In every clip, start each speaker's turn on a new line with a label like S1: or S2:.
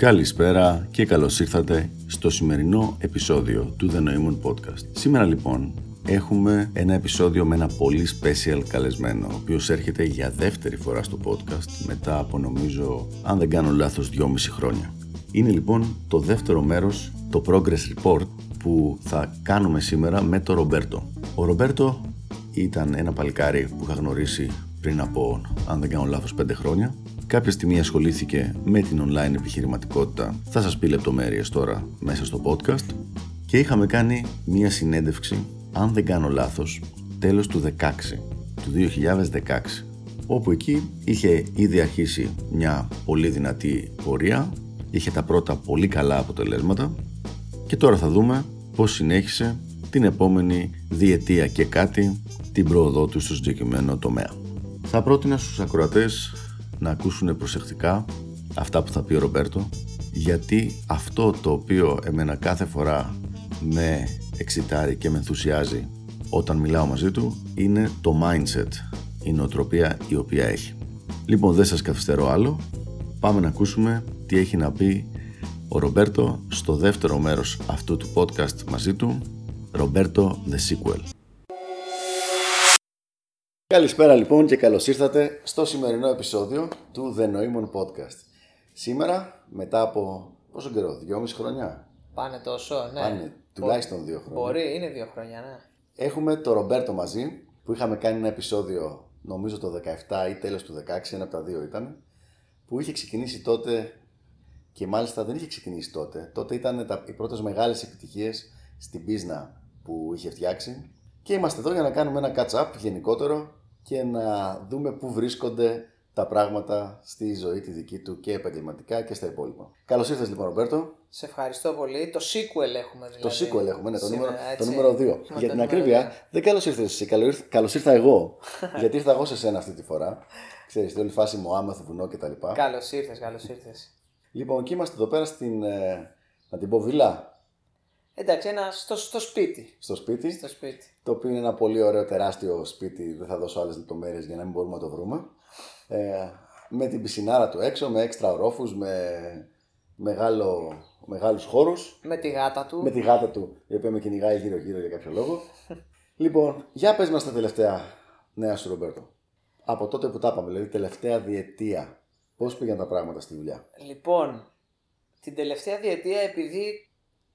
S1: Καλησπέρα και καλώς ήρθατε στο σημερινό επεισόδιο του The Noemon Podcast. Σήμερα λοιπόν έχουμε ένα επεισόδιο με ένα πολύ special καλεσμένο, ο οποίος έρχεται για δεύτερη φορά στο podcast μετά από νομίζω, αν δεν κάνω λάθος, δυόμιση χρόνια. Είναι λοιπόν το δεύτερο μέρος, το Progress Report, που θα κάνουμε σήμερα με τον Ρομπέρτο. Ο Ρομπέρτο ήταν ένα παλικάρι που είχα γνωρίσει πριν από, αν δεν κάνω λάθος, 5 χρόνια. Κάποια στιγμή ασχολήθηκε με την online επιχειρηματικότητα. Θα σας πει λεπτομέρειες τώρα μέσα στο podcast. Και είχαμε κάνει μία συνέντευξη, αν δεν κάνω λάθος, τέλος του 16, του 2016. Όπου εκεί είχε ήδη αρχίσει μια πολύ δυνατή πορεία, είχε τα πρώτα πολύ καλά αποτελέσματα και τώρα θα δούμε πώς συνέχισε την επόμενη διετία και κάτι την πρόοδό του στο συγκεκριμένο τομέα. Θα πρότεινα στους ακροατές να ακούσουν προσεκτικά αυτά που θα πει ο Ρομπέρτο γιατί αυτό το οποίο εμένα κάθε φορά με εξητάρει και με ενθουσιάζει όταν μιλάω μαζί του είναι το mindset, η νοοτροπία η οποία έχει. Λοιπόν δεν σας καθυστερώ άλλο, πάμε να ακούσουμε τι έχει να πει ο Ρομπέρτο στο δεύτερο μέρος αυτού του podcast μαζί του, Ρομπέρτο The Sequel. Καλησπέρα λοιπόν και καλώς ήρθατε στο σημερινό επεισόδιο του The Noemon Podcast. Σήμερα, μετά από πόσο καιρό, δυόμιση χρόνια.
S2: Πάνε τόσο, ναι.
S1: Πάνε τουλάχιστον δύο χρόνια.
S2: Μπορεί, είναι δύο χρόνια, ναι.
S1: Έχουμε τον Ρομπέρτο μαζί που είχαμε κάνει ένα επεισόδιο νομίζω το 17 ή τέλος του 16, ένα από τα δύο ήταν, που είχε ξεκινήσει τότε και μάλιστα δεν είχε ξεκινήσει τότε. Τότε ήταν τα, οι πρώτες μεγάλες επιτυχίες στην πίσνα που είχε φτιάξει και είμαστε εδώ για να κάνουμε ένα catch-up γενικότερο και να δούμε πού βρίσκονται τα πράγματα στη ζωή τη δική του και επαγγελματικά και στα υπόλοιπα. Καλώς ήρθατε λοιπόν, Ρομπέρτο.
S2: Σε ευχαριστώ πολύ. Το sequel έχουμε δηλαδή.
S1: Το sequel έχουμε, ναι, το, νούμερο, το νούμερο 2. Για την ακρίβεια, δεν καλώς ήρθες εσύ. Καλώς ήρθα εγώ. γιατί ήρθα εγώ σε σένα αυτή τη φορά. Ξέρεις, όλη φάση μου άμεθο βουνό κτλ.
S2: Καλώς ήρθες, καλώς ήρθες.
S1: Λοιπόν, και είμαστε εδώ πέρα στην. Ε, να την πω βιλά.
S2: Εντάξει, ένα στο, στο σπίτι.
S1: Στο σπίτι.
S2: Στο σπίτι.
S1: Το οποίο είναι ένα πολύ ωραίο τεράστιο σπίτι. Δεν θα δώσω άλλες λεπτομέρειες για να μην μπορούμε να το βρούμε. Ε, με την πισινάρα του έξω, με έξτρα ορόφους, με μεγάλο, μεγάλους χώρους.
S2: Με τη γάτα του.
S1: Με τη γάτα του, η οποία με κυνηγάει γύρω-γύρω για κάποιο λόγο. λοιπόν, για πες μας τα τελευταία νέα σου, Ρομπέρτο. Από τότε που τα είπαμε, δηλαδή τελευταία διετία. Πώς πήγαν τα πράγματα στη δουλειά;
S2: Λοιπόν, την τελευταία διετία επειδή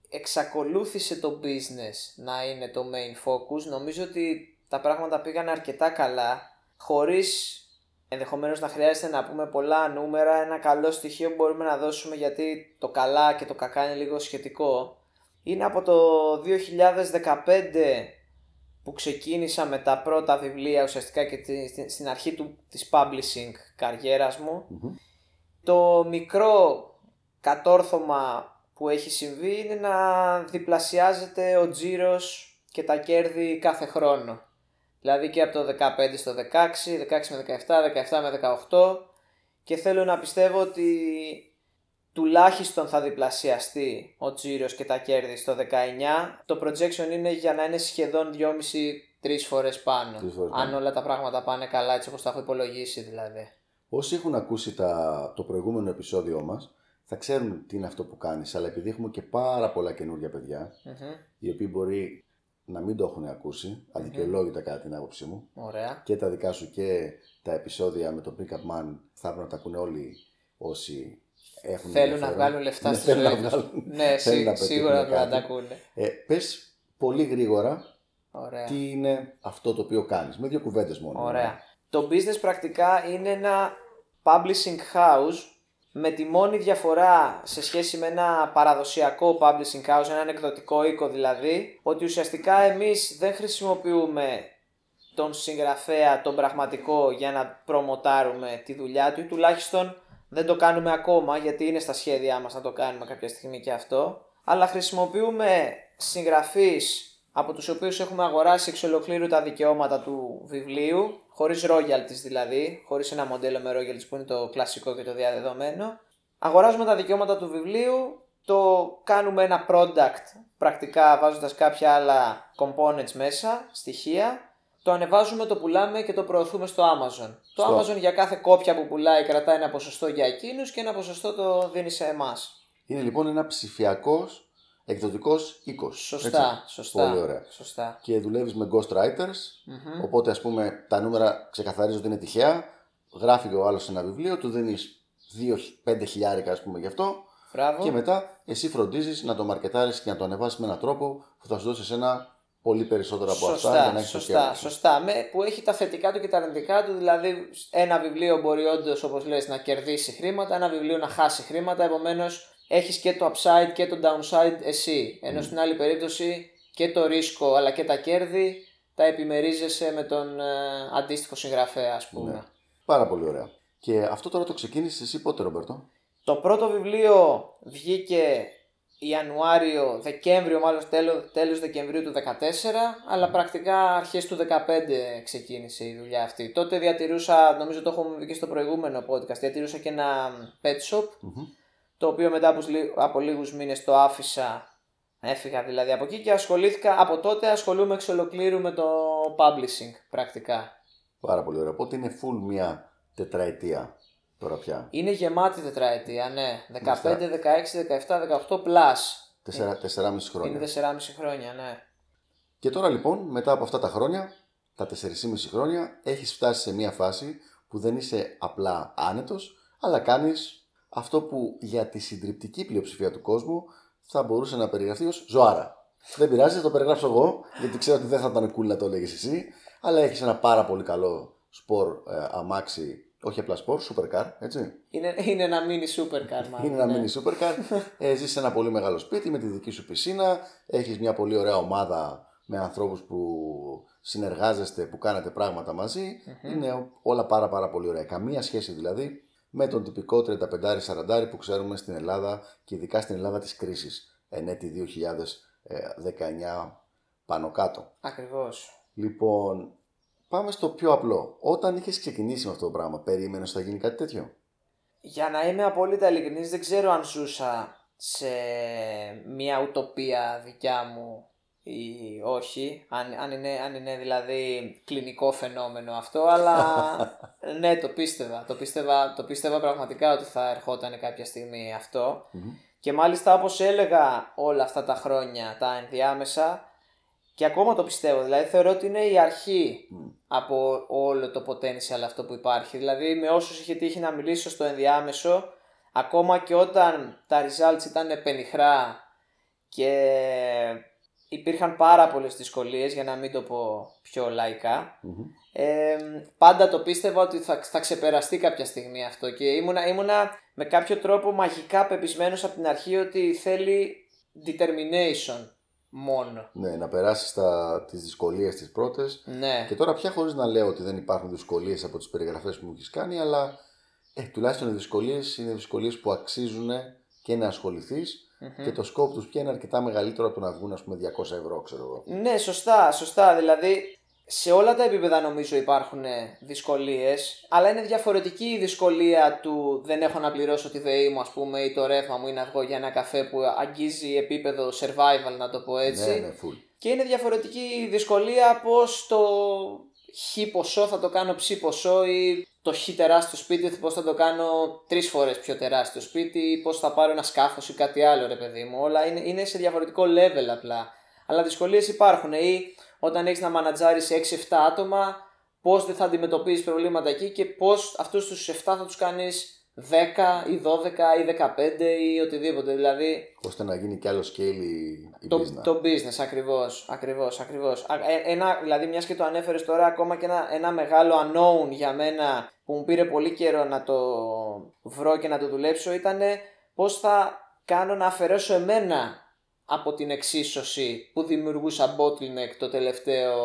S2: εξακολούθησε το business να είναι το main focus, νομίζω ότι τα πράγματα πήγαν αρκετά καλά, χωρίς ενδεχομένως να χρειάζεται να πούμε πολλά νούμερα, ένα καλό στοιχείο που μπορούμε να δώσουμε γιατί το καλά και το κακά είναι λίγο σχετικό. Είναι από το 2015 που ξεκίνησα με τα πρώτα βιβλία ουσιαστικά και στην αρχή του, της publishing καριέρας μου. Το μικρό κατόρθωμα που έχει συμβεί είναι να διπλασιάζεται ο τζίρος και τα κέρδη κάθε χρόνο. Δηλαδή και από το 15 στο 16, 16 με 17, 17 με 18 και θέλω να πιστεύω ότι τουλάχιστον θα διπλασιαστεί ο τζίρος και τα κέρδη στο 19. Το projection είναι για να είναι σχεδόν 2,5-3 φορές πάνω. αν όλα τα πράγματα πάνε καλά έτσι όπως τα έχω υπολογίσει δηλαδή.
S1: Όσοι έχουν ακούσει τα, το προηγούμενο επεισόδιο μας θα ξέρουν τι είναι αυτό που κάνεις αλλά επειδή έχουμε και πάρα πολλά καινούργια οι οποίοι μπορεί να μην το έχουν ακούσει, αδικαιολόγητα κατά την άποψή μου.
S2: Ωραία.
S1: Και τα δικά σου και τα επεισόδια με τον Pick Up Man θα πρέπει να τα ακούνε όλοι όσοι έχουν
S2: Θέλουν να βγάλουν λεφτά
S1: ναι,
S2: στη ζωή τους. Ναι, σίγουρα πρέπει να τα ακούνε.
S1: Ε, πες πολύ γρήγορα
S2: Ωραία.
S1: τι είναι αυτό το οποίο κάνεις, με δύο κουβέντες μόνο.
S2: Ωραία. Το business πρακτικά είναι ένα publishing house με τη μόνη διαφορά σε σχέση με ένα παραδοσιακό publishing house, ένα εκδοτικό οίκο δηλαδή, ότι ουσιαστικά εμείς δεν χρησιμοποιούμε τον συγγραφέα, τον πραγματικό για να προμοτάρουμε τη δουλειά του ή τουλάχιστον δεν το κάνουμε ακόμα γιατί είναι στα σχέδιά μας να το κάνουμε κάποια στιγμή και αυτό. Αλλά χρησιμοποιούμε συγγραφείς από τους οποίους έχουμε αγοράσει εξ ολοκλήρου τα δικαιώματα του βιβλίου, χωρίς royalties δηλαδή, χωρίς ένα μοντέλο με royalties που είναι το κλασικό και το διαδεδομένο. Αγοράζουμε τα δικαιώματα του βιβλίου, το κάνουμε ένα product πρακτικά βάζοντας κάποια άλλα components μέσα, στοιχεία το ανεβάζουμε, το πουλάμε και το προωθούμε στο Amazon. Το
S1: Στο-
S2: Amazon για κάθε κόπια που πουλάει κρατάει ένα ποσοστό για εκείνους και ένα ποσοστό το δίνει σε εμάς.
S1: Είναι λοιπόν ένα ψηφιακός εκδοτικός οίκος.
S2: Σωστά, σωστά.
S1: Πολύ ωραία.
S2: Σωστά.
S1: Και δουλεύεις με ghostwriters. Οπότε, ας πούμε, τα νούμερα ξεκαθαρίζω ότι είναι τυχαία. Γράφει και ο άλλος ένα βιβλίο, του δίνεις 2-5 χιλιάρικα, ας πούμε, γι' αυτό.
S2: Μπράβο.
S1: Και μετά εσύ φροντίζεις να το μαρκετάρεις και να το ανεβάσεις με έναν τρόπο που θα σου δώσει ένα πολύ περισσότερο από αυτά για
S2: Σωστά,
S1: να έχεις το
S2: σωστά,
S1: κέρδος.
S2: σωστά. Με, που έχει τα θετικά του και τα αρνητικά του. Δηλαδή, ένα βιβλίο μπορεί όντως, όπως λες, να κερδίσει χρήματα, ένα βιβλίο να χάσει χρήματα. Επομένως, έχεις και το upside και το downside εσύ. Ενώ στην άλλη περίπτωση και το ρίσκο αλλά και τα κέρδη τα επιμερίζεσαι με τον ε, αντίστοιχο συγγραφέα, ας πούμε.
S1: Ναι. Πάρα πολύ ωραία. Και αυτό τώρα το ξεκίνησες εσύ πότε, Ρομπέρτο.
S2: Το πρώτο βιβλίο βγήκε Ιανουάριο, Δεκέμβριο, μάλλον τέλος, τέλος Δεκεμβρίου του 2014, αλλά πρακτικά αρχές του 2015 ξεκίνησε η δουλειά αυτή. Τότε διατηρούσα, νομίζω το έχουμε πει και στο προηγούμενο podcast, διατηρούσα και ένα pet shop, το οποίο μετά από, λι- από λίγους μήνες το άφησα, έφυγα δηλαδή από εκεί και ασχολήθηκα, από τότε ασχολούμαι εξ ολοκλήρου με το publishing πρακτικά.
S1: Πάρα πολύ ωραία. Οπότε είναι full μια τετραετία τώρα πια;
S2: Είναι γεμάτη τετραετία, ναι. 15, 16,
S1: Μάλιστα.
S2: 17, 18 plus.
S1: Τεσσερα, τεσσεράμιση χρόνια.
S2: Είναι 4,5 χρόνια, ναι.
S1: Και τώρα λοιπόν, μετά από αυτά τα χρόνια, τα 4,5 χρόνια, έχεις φτάσει σε μια φάση που δεν είσαι απλά άνετος, αλλά κάνεις αυτό που για τη συντριπτική πλειοψηφία του κόσμου θα μπορούσε να περιγραφεί ως ζωάρα. Δεν πειράζει, θα το περιγράψω εγώ, γιατί ξέρω ότι δεν θα ήταν cool να το έλεγες εσύ, αλλά έχεις ένα πάρα πολύ καλό σπορ ε, αμάξι, όχι απλά σπορ, supercar, έτσι.
S2: Είναι, είναι ένα mini supercar μάλλον.
S1: Είναι ένα
S2: ναι.
S1: mini supercar. Ε, ζεις σε ένα πολύ μεγάλο σπίτι με τη δική σου πισίνα. Έχεις μια πολύ ωραία ομάδα με ανθρώπους που συνεργάζεστε, που κάνετε πράγματα μαζί. Είναι όλα πάρα πάρα πολύ ωραία. Καμία σχέση δηλαδή με τον τυπικό 35-40 που ξέρουμε στην Ελλάδα και ειδικά στην Ελλάδα της κρίσης εν έτη 2019 πάνω κάτω.
S2: Ακριβώς.
S1: Λοιπόν, πάμε στο πιο απλό. Όταν είχες ξεκινήσει με αυτό το πράγμα, περίμενες ότι θα γίνει κάτι τέτοιο;
S2: Για να είμαι απόλυτα ειλικρινής, δεν ξέρω αν ζούσα σε μια ουτοπία δικιά μου ή όχι, αν, αν, είναι, αν είναι δηλαδή κλινικό φαινόμενο αυτό, αλλά ναι, το πίστευα. Το πίστευα, το πίστευα πραγματικά ότι θα ερχόταν κάποια στιγμή αυτό. Και μάλιστα όπως έλεγα όλα αυτά τα χρόνια, τα ενδιάμεσα, και ακόμα το πιστεύω. Δηλαδή θεωρώ ότι είναι η αρχή από όλο το potential αυτό που υπάρχει. Δηλαδή με όσους είχε τύχει να μιλήσω στο ενδιάμεσο, ακόμα και όταν τα results ήταν πενιχρά και υπήρχαν πάρα πολλές δυσκολίες, για να μην το πω πιο λαϊκά, ε, πάντα το πίστευα ότι θα, θα ξεπεραστεί κάποια στιγμή αυτό και ήμουνα, ήμουνα με κάποιο τρόπο μαγικά πεπισμένος από την αρχή ότι θέλει determination μόνο.
S1: Ναι, να περάσεις τα, τις δυσκολίες τις πρώτες
S2: Ναι.
S1: Και τώρα πια χωρίς να λέω ότι δεν υπάρχουν δυσκολίες από τις περιγραφές που μου έχεις κάνει, αλλά ε, τουλάχιστον οι δυσκολίες είναι δυσκολίες που αξίζουν και να ασχοληθεις και το σκόπ τους πια είναι αρκετά μεγαλύτερο από το να βγουν ας πούμε 200 ευρώ, ξέρω εγώ.
S2: Ναι, σωστά, σωστά. Δηλαδή, σε όλα τα επίπεδα νομίζω υπάρχουν δυσκολίες, αλλά είναι διαφορετική η δυσκολία του δεν έχω να πληρώσω τη ΔΕΗ μου, ας πούμε, ή το ρεύμα μου ή να βγω για ένα καφέ που αγγίζει επίπεδο survival, να το πω έτσι.
S1: Ναι, ναι, full.
S2: Και είναι διαφορετική η δυσκολία πώς το χ ποσό θα το κάνω ψ ποσό ή το χ τεράστιο σπίτι πώς θα το κάνω τρεις φορές πιο τεράστιο σπίτι ή πώς θα πάρω ένα σκάφος ή κάτι άλλο ρε παιδί μου. Όλα είναι, είναι σε διαφορετικό level απλά. Αλλά δυσκολίες υπάρχουν ή όταν έχεις να μανατζάρεις 6-7 άτομα πώς δεν θα αντιμετωπίζεις προβλήματα εκεί και πώς αυτούς τους 7 θα τους κάνεις 10 ή 12 ή 15 ή οτιδήποτε. Δηλαδή
S1: ώστε να γίνει κι άλλο scale η, η
S2: το,
S1: business.
S2: το business, ακριβώς, ακριβώς, ακριβώς. Α, ε, Ένα, δηλαδή μιας και το ανέφερες τώρα, ακόμα και ένα, ένα μεγάλο unknown για μένα που μου πήρε πολύ καιρό να το βρω και να το δουλέψω ήταν πώς θα κάνω να αφαιρέσω εμένα από την εξίσωση που δημιουργούσα bottleneck το τελευταίο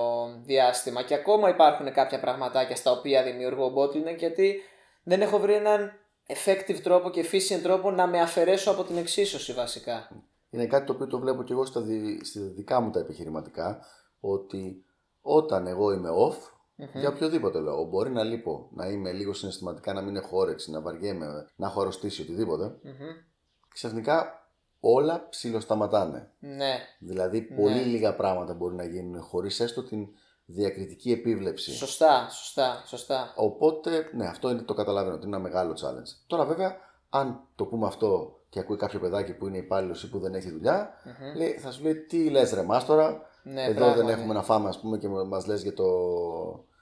S2: διάστημα και ακόμα υπάρχουν κάποια πραγματάκια στα οποία δημιουργώ bottleneck γιατί δεν έχω βρει έναν effective τρόπο και efficient τρόπο να με αφαιρέσω από την εξίσωση βασικά.
S1: Είναι κάτι το οποίο το βλέπω και εγώ στα, δι- στα δικά μου τα επιχειρηματικά, ότι όταν εγώ είμαι off, για οποιοδήποτε λόγο, μπορεί να λείπω, να είμαι λίγο συναισθηματικά, να μην έχω όρεξη, να βαριέμαι, να έχω αρρωστήσει οτιδήποτε, ξαφνικά όλα ψιλοσταματάνε.
S2: Ναι,
S1: Δηλαδή, πολύ λίγα πράγματα μπορεί να γίνουν χωρίς έστω την διακριτική επίβλεψη.
S2: Σωστά, σωστά, σωστά.
S1: Οπότε, ναι, αυτό είναι, το καταλαβαίνω ότι είναι ένα μεγάλο challenge. Τώρα, βέβαια, αν το πούμε αυτό και ακούει κάποιο παιδάκι που είναι υπάλληλος ή που δεν έχει δουλειά,
S2: Μμμ.
S1: λέει, θα σου λέει τι λες, ρε μας τώρα;
S2: Ναι,
S1: Εδώ
S2: πράγματι.
S1: δεν έχουμε να φάμε, ας πούμε, και μα λες για, το...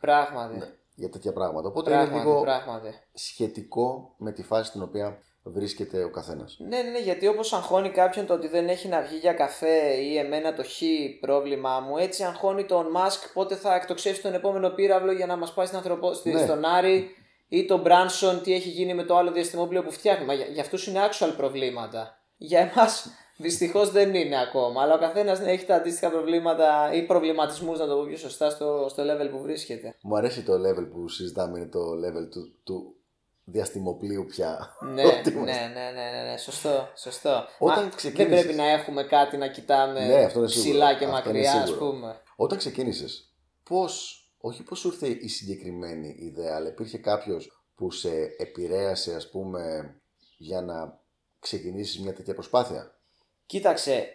S2: Πράγματι.
S1: για τέτοια πράγματα. Οπότε
S2: Πράγματι,
S1: είναι λίγο
S2: πράγματι.
S1: σχετικό με τη φάση στην οποία βρίσκεται ο καθένας.
S2: Ναι, ναι, ναι, γιατί όπως αγχώνει κάποιον το ότι δεν έχει να βγει για καφέ ή εμένα το χ πρόβλημά μου, έτσι αγχώνει τον Μάσκ πότε θα εκτοξεύσει τον επόμενο πύραυλο για να μας πάει στην ανθρωπο... στη-
S1: Ναι.
S2: στον Άρη ή τον Μπράνσον τι έχει γίνει με το άλλο διαστημόπλαιο που φτιάχνει. Μα για, για αυτούς είναι actual προβλήματα. Για εμάς δυστυχώς δεν είναι ακόμα. Αλλά ο καθένας ναι, έχει τα αντίστοιχα προβλήματα ή προβληματισμούς, να το πω πιο σωστά, στο, στο level που βρίσκεται.
S1: Μου αρέσει το level που συζητάμε, είναι το level του, του διαστημοπλίου πια.
S2: Ναι,
S1: Ότι
S2: ναι,
S1: είμαστε.
S2: ναι, ναι, ναι, ναι, σωστό, σωστό.
S1: Όταν
S2: Μα
S1: ξεκίνησες-
S2: Δεν πρέπει να έχουμε κάτι να κοιτάμε
S1: Ναι, αυτό είναι σίγουρο.
S2: ψηλά και
S1: Αυτό είναι
S2: μακριά, ας
S1: σίγουρο.
S2: πούμε.
S1: Όταν ξεκίνησες, πώς, όχι πώς σου ήρθε η συγκεκριμένη ιδέα, αλλά υπήρχε κάποιος που σε επηρέασε, ας πούμε, για να ξεκινήσεις μια τέτοια προσπάθεια;
S2: Κοίταξε,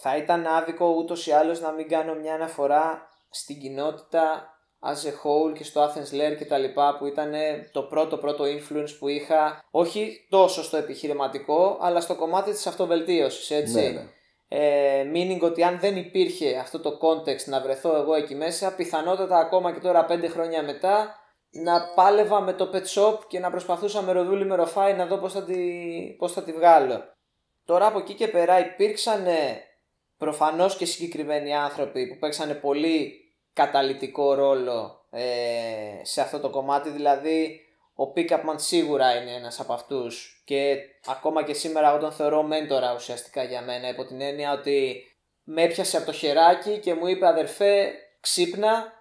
S2: θα ήταν άδικο ούτως ή άλλως να μην κάνω μια αναφορά στην κοινότητα as a whole και στο Athens Lair και τα λοιπά που ήταν το πρώτο πρώτο influence που είχα όχι τόσο στο επιχειρηματικό αλλά στο κομμάτι της αυτοβελτίωσης έτσι
S1: Ναι, ναι.
S2: Ε, meaning ότι αν δεν υπήρχε αυτό το context να βρεθώ εγώ εκεί μέσα, πιθανότατα ακόμα και τώρα πέντε χρόνια μετά να πάλευα με το pet shop και να προσπαθούσα με ροδούλη με ροφάι να δω πώς θα, τη, πώς θα τη βγάλω. Τώρα από εκεί και πέρα υπήρξαν προφανώς και συγκεκριμένοι άνθρωποι που παίξανε πολύ καταλητικό ρόλο ε, σε αυτό το κομμάτι, δηλαδή ο Pickupman σίγουρα είναι ένας από αυτούς. Και ακόμα και σήμερα εγώ τον θεωρώ μέντορα ουσιαστικά για μένα υπό την έννοια ότι με έπιασε από το χεράκι και μου είπε αδερφέ ξύπνα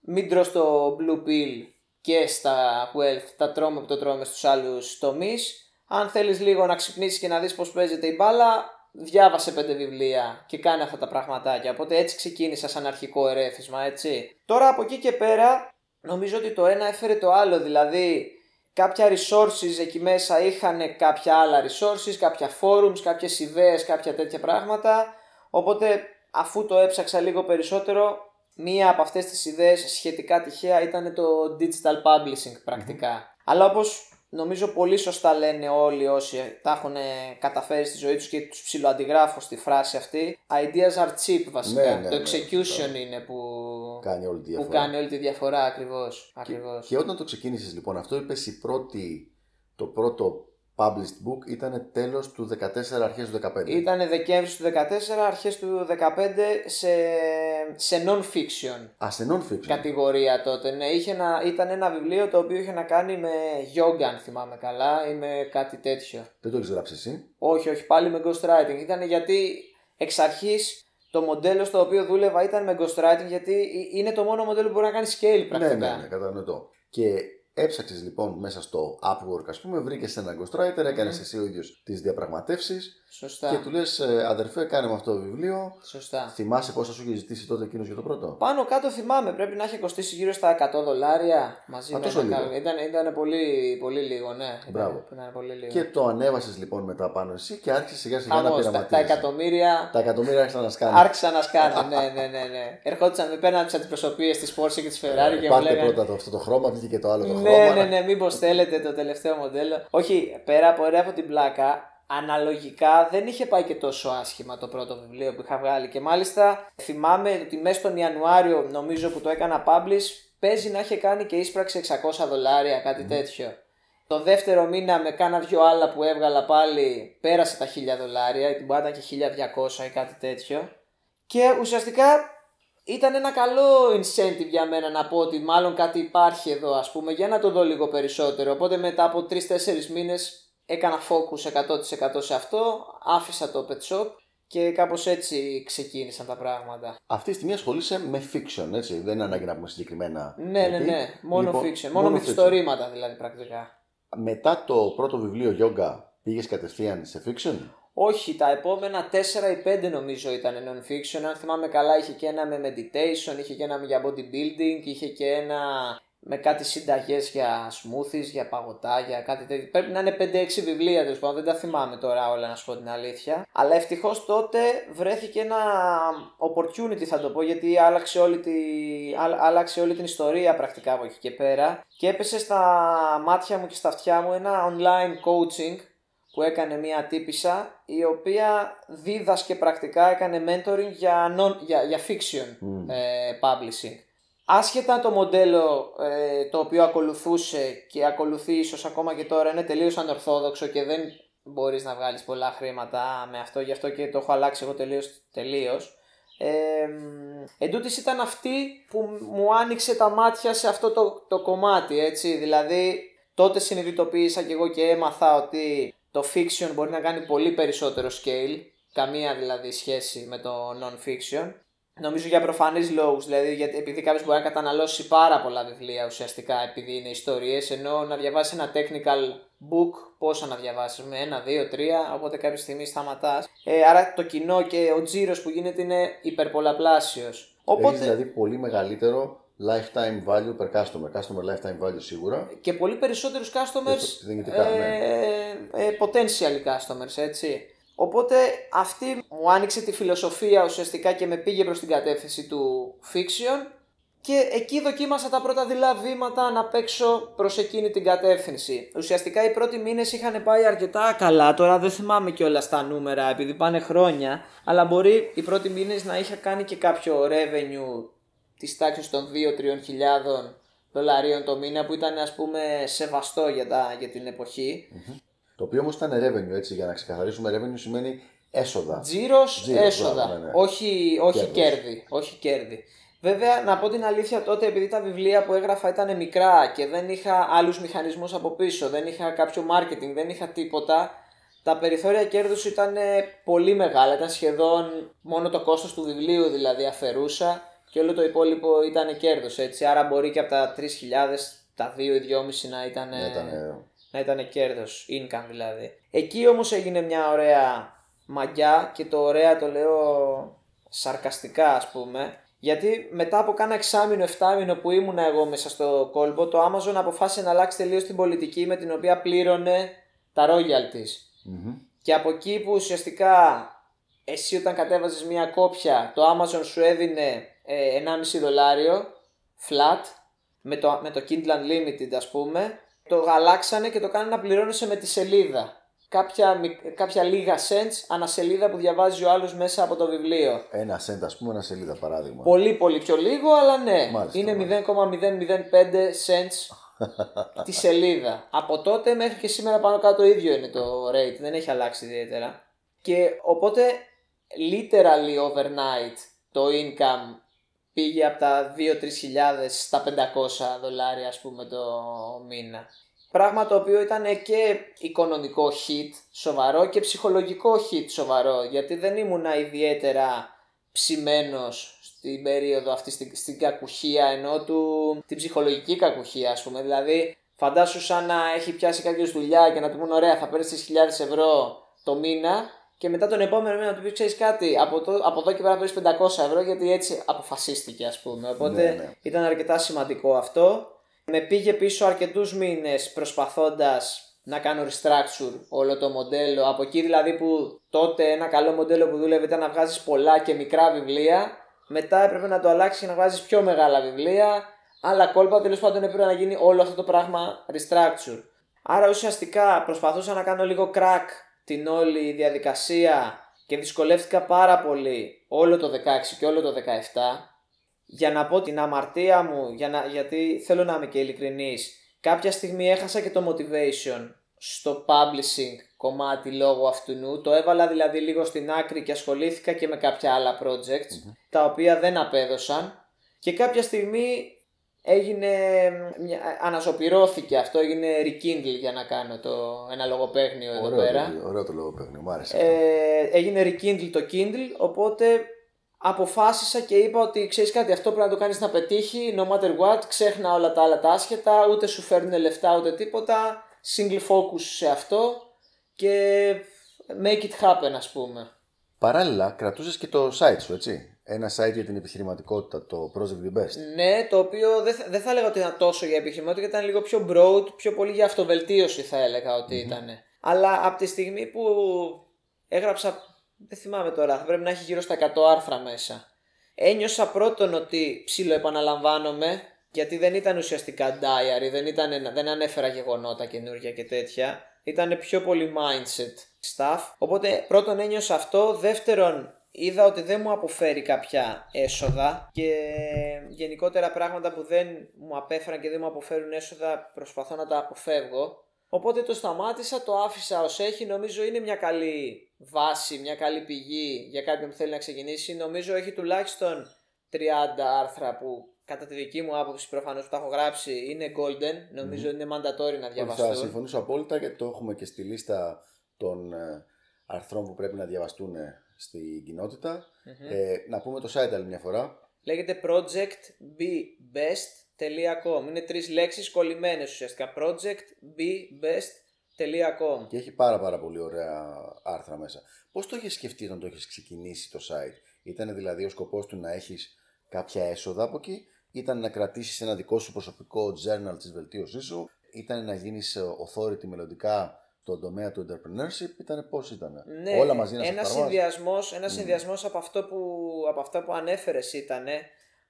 S2: μην τρως το blue pill και στα wealth τα τρώμε που το τρώμε στους άλλους τομείς. Αν θέλεις λίγο να ξυπνήσεις και να δεις πως παίζεται η μπάλα διάβασε πέντε βιβλία και κάνε αυτά τα πραγματάκια. Οπότε έτσι ξεκίνησα σαν αρχικό ερέθισμα έτσι. Τώρα από εκεί και πέρα νομίζω ότι το ένα έφερε το άλλο. Δηλαδή κάποια resources εκεί μέσα είχαν κάποια άλλα resources, κάποια forums, κάποιες ιδέες, κάποια τέτοια πράγματα. Οπότε αφού το έψαξα λίγο περισσότερο, μία από αυτές τις ιδέες σχετικά τυχαία ήταν το digital publishing πρακτικα Αλλά όπως νομίζω πολύ σωστά λένε όλοι όσοι τα έχουν καταφέρει στη ζωή τους και τους ψιλοαντιγράφω στη φράση αυτή, ideas are cheap βασικά.
S1: Ναι, ναι,
S2: το
S1: ναι,
S2: execution
S1: σωστά.
S2: είναι που,
S1: Κάνει όλη τη
S2: που
S1: διαφορά.
S2: κάνει όλη τη διαφορά ακριβώς. ακριβώς.
S1: Και όταν το ξεκίνησες, λοιπόν, αυτό είπες η πρώτη, το πρώτο published book ήταν τέλος του 14, αρχές του 15.
S2: Ήταν Δεκέμβρη του 14, αρχές του 15 σε, σε non-fiction
S1: Α, σε non-fiction.
S2: κατηγορία τότε. Ναι, είχε ένα, ήταν ένα βιβλίο το οποίο είχε να κάνει με yoga αν θυμάμαι καλά ή με κάτι τέτοιο.
S1: Δεν το έχεις γράψει εσύ;
S2: Όχι, όχι, πάλι με ghostwriting. Ήταν γιατί εξ αρχής το μοντέλο στο οποίο δούλευα ήταν με ghostwriting γιατί ε- είναι το μόνο μοντέλο που μπορεί να κάνει scale πρακτικά.
S1: Ναι, ναι, ναι, κατανοητό. Και έψαξες λοιπόν μέσα στο Upwork, ας πούμε, βρήκες έναν ghostwriter, έκανες εσύ ο ίδιος τις διαπραγματεύσεις
S2: Σωστά.
S1: και του λες, αδερφέ, κάνε με αυτό το βιβλίο.
S2: Σωστά.
S1: Θυμάσαι πόσα σου είχε ζητήσει τότε εκείνος για το πρώτο;
S2: Πάνω κάτω θυμάμαι, πρέπει να έχει κοστίσει γύρω στα 100 δολάρια μαζί
S1: Α,
S2: με
S1: τόσο
S2: ένα
S1: λίγο.
S2: καλό- Ήταν, ήταν πολύ, πολύ λίγο, ναι.
S1: Μπράβο.
S2: Ήταν, ήταν πολύ λίγο.
S1: Και το ανέβασες λοιπόν μετά πάνω εσύ και άρχισε σιγά σιγά να
S2: Χαμός, τα, τα
S1: πειραματίζει.
S2: εκατομμύρια
S1: Τα εκατομμύρια άρχισαν να σκάνε.
S2: άρχισαν να σκάνε. ναι, ναι, ναι, ναι. Ερχόντουσαν, με παίρναν τις αντιπροσωπείες της Porsche και της Ferrari και μου
S1: Ε, Πάρτε
S2: λέγανε.
S1: πρώτα το, αυτό το χρώμα, βγήκε και το άλλο το
S2: Ναι,
S1: χρώμα.
S2: ναι, ναι, μήπως θέλετε το τελευταίο μοντέλο. Όχι, πέρα από ωραία από την πλάκα, αναλογικά δεν είχε πάει και τόσο άσχημα το πρώτο βιβλίο που είχα βγάλει. Και μάλιστα θυμάμαι ότι μέσα στον Ιανουάριο, νομίζω που το έκανα publish, παίζει να είχε κάνει και ίσπραξη 600 δολάρια, κάτι τέτοιο. Το δεύτερο μήνα με κάνα δυο άλλα που έβγαλα πάλι πέρασε τα 1000 δολάρια, ή την πάντα και 1200 ή κάτι τέτοιο. Και ουσιαστικά ήταν ένα καλό incentive για μένα να πω ότι μάλλον κάτι υπάρχει εδώ ας πούμε για να το δω λίγο περισσότερο. Οπότε μετά από 3-4 μήνες έκανα focus 100% σε αυτό, άφησα το pet shop και κάπως έτσι ξεκίνησαν τα πράγματα.
S1: Αυτή τη στιγμή ασχολείσαι με fiction, έτσι. Δεν είναι ανάγκη να πούμε συγκεκριμένα.
S2: Ναι, ναι,
S1: γιατί.
S2: ναι. Μόνο
S1: Λοιπόν,
S2: fiction. Μόνο,
S1: fiction.
S2: μυθιστορήματα δηλαδή πρακτικά.
S1: Μετά το πρώτο βιβλίο Yoga πήγες κατευθείαν σε fiction;
S2: Όχι, τα επόμενα 4 ή 5 νομίζω ήταν non-fiction. Αν θυμάμαι καλά, είχε και ένα με meditation, είχε και ένα για bodybuilding, είχε και ένα με κάτι συνταγές για smoothies, για παγωτά, για κάτι τέτοιο. Πρέπει να είναι 5-6 βιβλία τέλος πάντων, δεν τα θυμάμαι τώρα όλα να σου πω την αλήθεια. Αλλά ευτυχώς τότε βρέθηκε ένα opportunity θα το πω γιατί άλλαξε όλη, τη, άλλαξε όλη την ιστορία πρακτικά από εκεί και πέρα και έπεσε στα μάτια μου και στα αυτιά μου ένα online coaching που έκανε μια τύπησα η οποία δίδασκε πρακτικά, έκανε mentoring για, non, για, για fiction ε, publishing. Άσχετα το μοντέλο ε, το οποίο ακολουθούσε και ακολουθεί ίσως ακόμα και τώρα είναι τελείως ανορθόδοξο και δεν μπορείς να βγάλεις πολλά χρήματα με αυτό, γι' αυτό και το έχω αλλάξει εγώ τελείως, τελείως. Ε, ήταν αυτή που μου άνοιξε τα μάτια σε αυτό το, το κομμάτι, έτσι, δηλαδή τότε συνειδητοποίησα και εγώ και έμαθα ότι το fiction μπορεί να κάνει πολύ περισσότερο scale, καμία δηλαδή σχέση με το non-fiction Νομίζω για προφανείς λόγους, δηλαδή γιατί, επειδή κάποιος μπορεί να καταναλώσει πάρα πολλά βιβλία ουσιαστικά επειδή είναι ιστορίες, ενώ να διαβάσει ένα technical book, πόσα να διαβάσεις, με ένα, δύο, τρία, οπότε κάποια στιγμή σταματάς. Ε, άρα το κοινό και ο τζίρος που γίνεται είναι υπερπολαπλάσιος.
S1: Οπότε... Έχει δηλαδή πολύ μεγαλύτερο lifetime value per customer, customer lifetime value σίγουρα.
S2: Και πολύ περισσότερους customers,
S1: ε, ναι.
S2: ε, potential customers, έτσι. Οπότε αυτή μου άνοιξε τη φιλοσοφία ουσιαστικά και με πήγε προς την κατεύθυνση του fiction και εκεί δοκίμασα τα πρώτα δειλά βήματα να παίξω προς εκείνη την κατεύθυνση. Ουσιαστικά οι πρώτοι μήνες είχαν πάει αρκετά καλά, τώρα δεν θυμάμαι και όλα στα νούμερα επειδή πάνε χρόνια, αλλά μπορεί οι πρώτοι μήνες να είχα κάνει και κάποιο revenue της τάξης των 2-3 χιλιάδων δολαρίων το μήνα που ήταν ας πούμε σεβαστό για, τα, για την εποχη
S1: το οποίο όμως ήταν revenue, έτσι, για να ξεκαθαρίσουμε revenue σημαίνει έσοδα.
S2: Τζίρος, έσοδα. Ναι, ναι. Όχι, όχι κέρδη. Όχι κέρδη. Βέβαια, να πω την αλήθεια, τότε επειδή τα βιβλία που έγραφα ήταν μικρά και δεν είχα άλλους μηχανισμούς από πίσω, δεν είχα κάποιο marketing, δεν είχα τίποτα, τα περιθώρια κέρδους ήταν πολύ μεγάλα. Ήταν σχεδόν μόνο το κόστος του βιβλίου δηλαδή αφαιρούσα και όλο το υπόλοιπο ήταν κέρδος. Άρα μπορεί και από τα 3.000 τα 2 ή 2,5 να ήταν. Ναι, ήταν να ήταν κέρδος, income δηλαδή. Εκεί όμως έγινε μια ωραία μαγιά και το ωραία το λέω σαρκαστικά ας πούμε. Γιατί μετά από κάνα εξάμεινο, εφτάμινο που ήμουν εγώ μέσα στο κόλπο, το Amazon αποφάσισε να αλλάξει τελείως την πολιτική με την οποία πλήρωνε τα royalties. Και από εκεί που ουσιαστικά εσύ όταν κατέβαζες μια κόπια, το Amazon σου έδινε ε, 1,5 δολάριο flat με το, με το Kindle Unlimited ας πούμε το γαλάξανε και το κάνανε να πληρώνεσαι με τη σελίδα. Κάποια, κάποια λίγα cents ανασελίδα που διαβάζει ο άλλος μέσα από το βιβλίο.
S1: Ένα cent, ας πούμε, ένα σελίδα παράδειγμα.
S2: Πολύ, πολύ πιο λίγο, αλλά ναι. είναι 0,005 cents τη σελίδα. Από τότε μέχρι και σήμερα πάνω κάτω το ίδιο είναι το rate. Δεν έχει αλλάξει ιδιαίτερα. Και οπότε, literally overnight, το income πήγε από τα 2-3 χιλιάδες στα 500 δολάρια ας πούμε το μήνα. Πράγμα το οποίο ήταν και οικονομικό hit σοβαρό και ψυχολογικό hit σοβαρό γιατί δεν ήμουνα ιδιαίτερα ψημένος στην περίοδο αυτή στην, στην κακουχία ενώ του την ψυχολογική κακουχία ας πούμε δηλαδή φαντάσου σαν να έχει πιάσει κάποιος δουλειά και να του πούν ωραία θα παίρνεις τις χιλιάδες ευρώ το μήνα και μετά τον επόμενο μήνα να του πεις: Ξέρεις κάτι, από, το, από εδώ και πέρα παίρνεις 500 ευρώ γιατί έτσι αποφασίστηκε, ας πούμε. Οπότε ναι, ναι. ήταν αρκετά σημαντικό αυτό. Με πήγε πίσω αρκετούς μήνες προσπαθώντας να κάνω restructure όλο το μοντέλο. Από εκεί δηλαδή που τότε ένα καλό μοντέλο που δούλευε ήταν να βγάζεις πολλά και μικρά βιβλία. Μετά έπρεπε να το αλλάξεις και να βγάζεις πιο μεγάλα βιβλία. Άλλα κόλπα τέλος πάντων έπρεπε να γίνει όλο αυτό το πράγμα restructure. Άρα ουσιαστικά προσπαθούσα να κάνω λίγο crack την όλη διαδικασία και δυσκολεύτηκα πάρα πολύ όλο το 16 και όλο το 17 για να πω την αμαρτία μου, για να, γιατί θέλω να είμαι και ειλικρινής, κάποια στιγμή έχασα και το motivation στο publishing κομμάτι λόγω αυτού. Το έβαλα δηλαδή λίγο στην άκρη και ασχολήθηκα και με κάποια άλλα projects, τα οποία δεν απέδωσαν. Και κάποια στιγμή έγινε, αναζωπηρώθηκε αυτό, έγινε rekindle για να κάνω το, ένα λογοπαίγνιο εδώ πέρα.
S1: Ωραίο το λογοπαίγνιο, μου άρεσε.
S2: Ε, έγινε rekindle το Kindle, οπότε αποφάσισα και είπα ότι ξέρεις κάτι, αυτό πρέπει να το κάνεις να πετύχει, no matter what, ξέχνα όλα τα άλλα τα άσχετα, ούτε σου φέρνουν λεφτά ούτε τίποτα, single focus σε αυτό και make it happen ας πούμε.
S1: Παράλληλα, κρατούσες και το site σου, έτσι. Ένα site για την επιχειρηματικότητα, το Project The Best.
S2: Ναι, το οποίο δεν θα, δεν θα έλεγα ότι ήταν τόσο για επιχειρηματικότητα, ήταν λίγο πιο broad, πιο πολύ για αυτοβελτίωση θα έλεγα ότι ήταν. Αλλά από τη στιγμή που έγραψα, δεν θυμάμαι τώρα, θα πρέπει να έχει γύρω στα 100 άρθρα μέσα. Ένιωσα πρώτον ότι ψιλοεπαναλαμβάνομαι, γιατί δεν ήταν ουσιαστικά diary, δεν, ήταν, δεν ανέφερα γεγονότα καινούργια και τέτοια. Ήταν πιο πολύ mindset stuff. Οπότε πρώτον ένιωσα αυτό. Δεύτερον, είδα ότι δεν μου αποφέρει κάποια έσοδα και γενικότερα πράγματα που δεν μου απέφεραν και δεν μου αποφέρουν έσοδα προσπαθώ να τα αποφεύγω. Οπότε το σταμάτησα, το άφησα ως έχει, νομίζω είναι μια καλή βάση, μια καλή πηγή για κάποιον που θέλει να ξεκινήσει. Νομίζω έχει τουλάχιστον 30 άρθρα που κατά τη δική μου άποψη προφανώς που τα έχω γράψει είναι golden, νομιζω είναι mandatory να διαβαστούν.
S1: Θα συμφωνήσω απόλυτα γιατί το έχουμε και στη λίστα των ε, αρθρών που πρέπει να διαβαστούν στην κοινότητα. Ε, να πούμε το site άλλη μια φορά.
S2: Λέγεται projectbbest.com. Είναι τρεις λέξεις κολλημένες ουσιαστικά. projectbbest.com
S1: Και έχει πάρα πάρα πολύ ωραία άρθρα μέσα. Πώς το έχεις σκεφτεί όταν το έχεις ξεκινήσει το site; Ήταν δηλαδή ο σκοπός του να έχεις κάποια έσοδα από εκεί; Ήταν να κρατήσεις ένα δικό σου προσωπικό journal της βελτίωσής σου; Ήταν να γίνεις authority μελλοντικά στον τομέα του entrepreneurship ήταν πώς ήταν.
S2: Ναι, Όλα μαζί να ένας συνδυασμός, ένας συνδυασμός από, αυτό που, από αυτά που ανέφερες ήταν,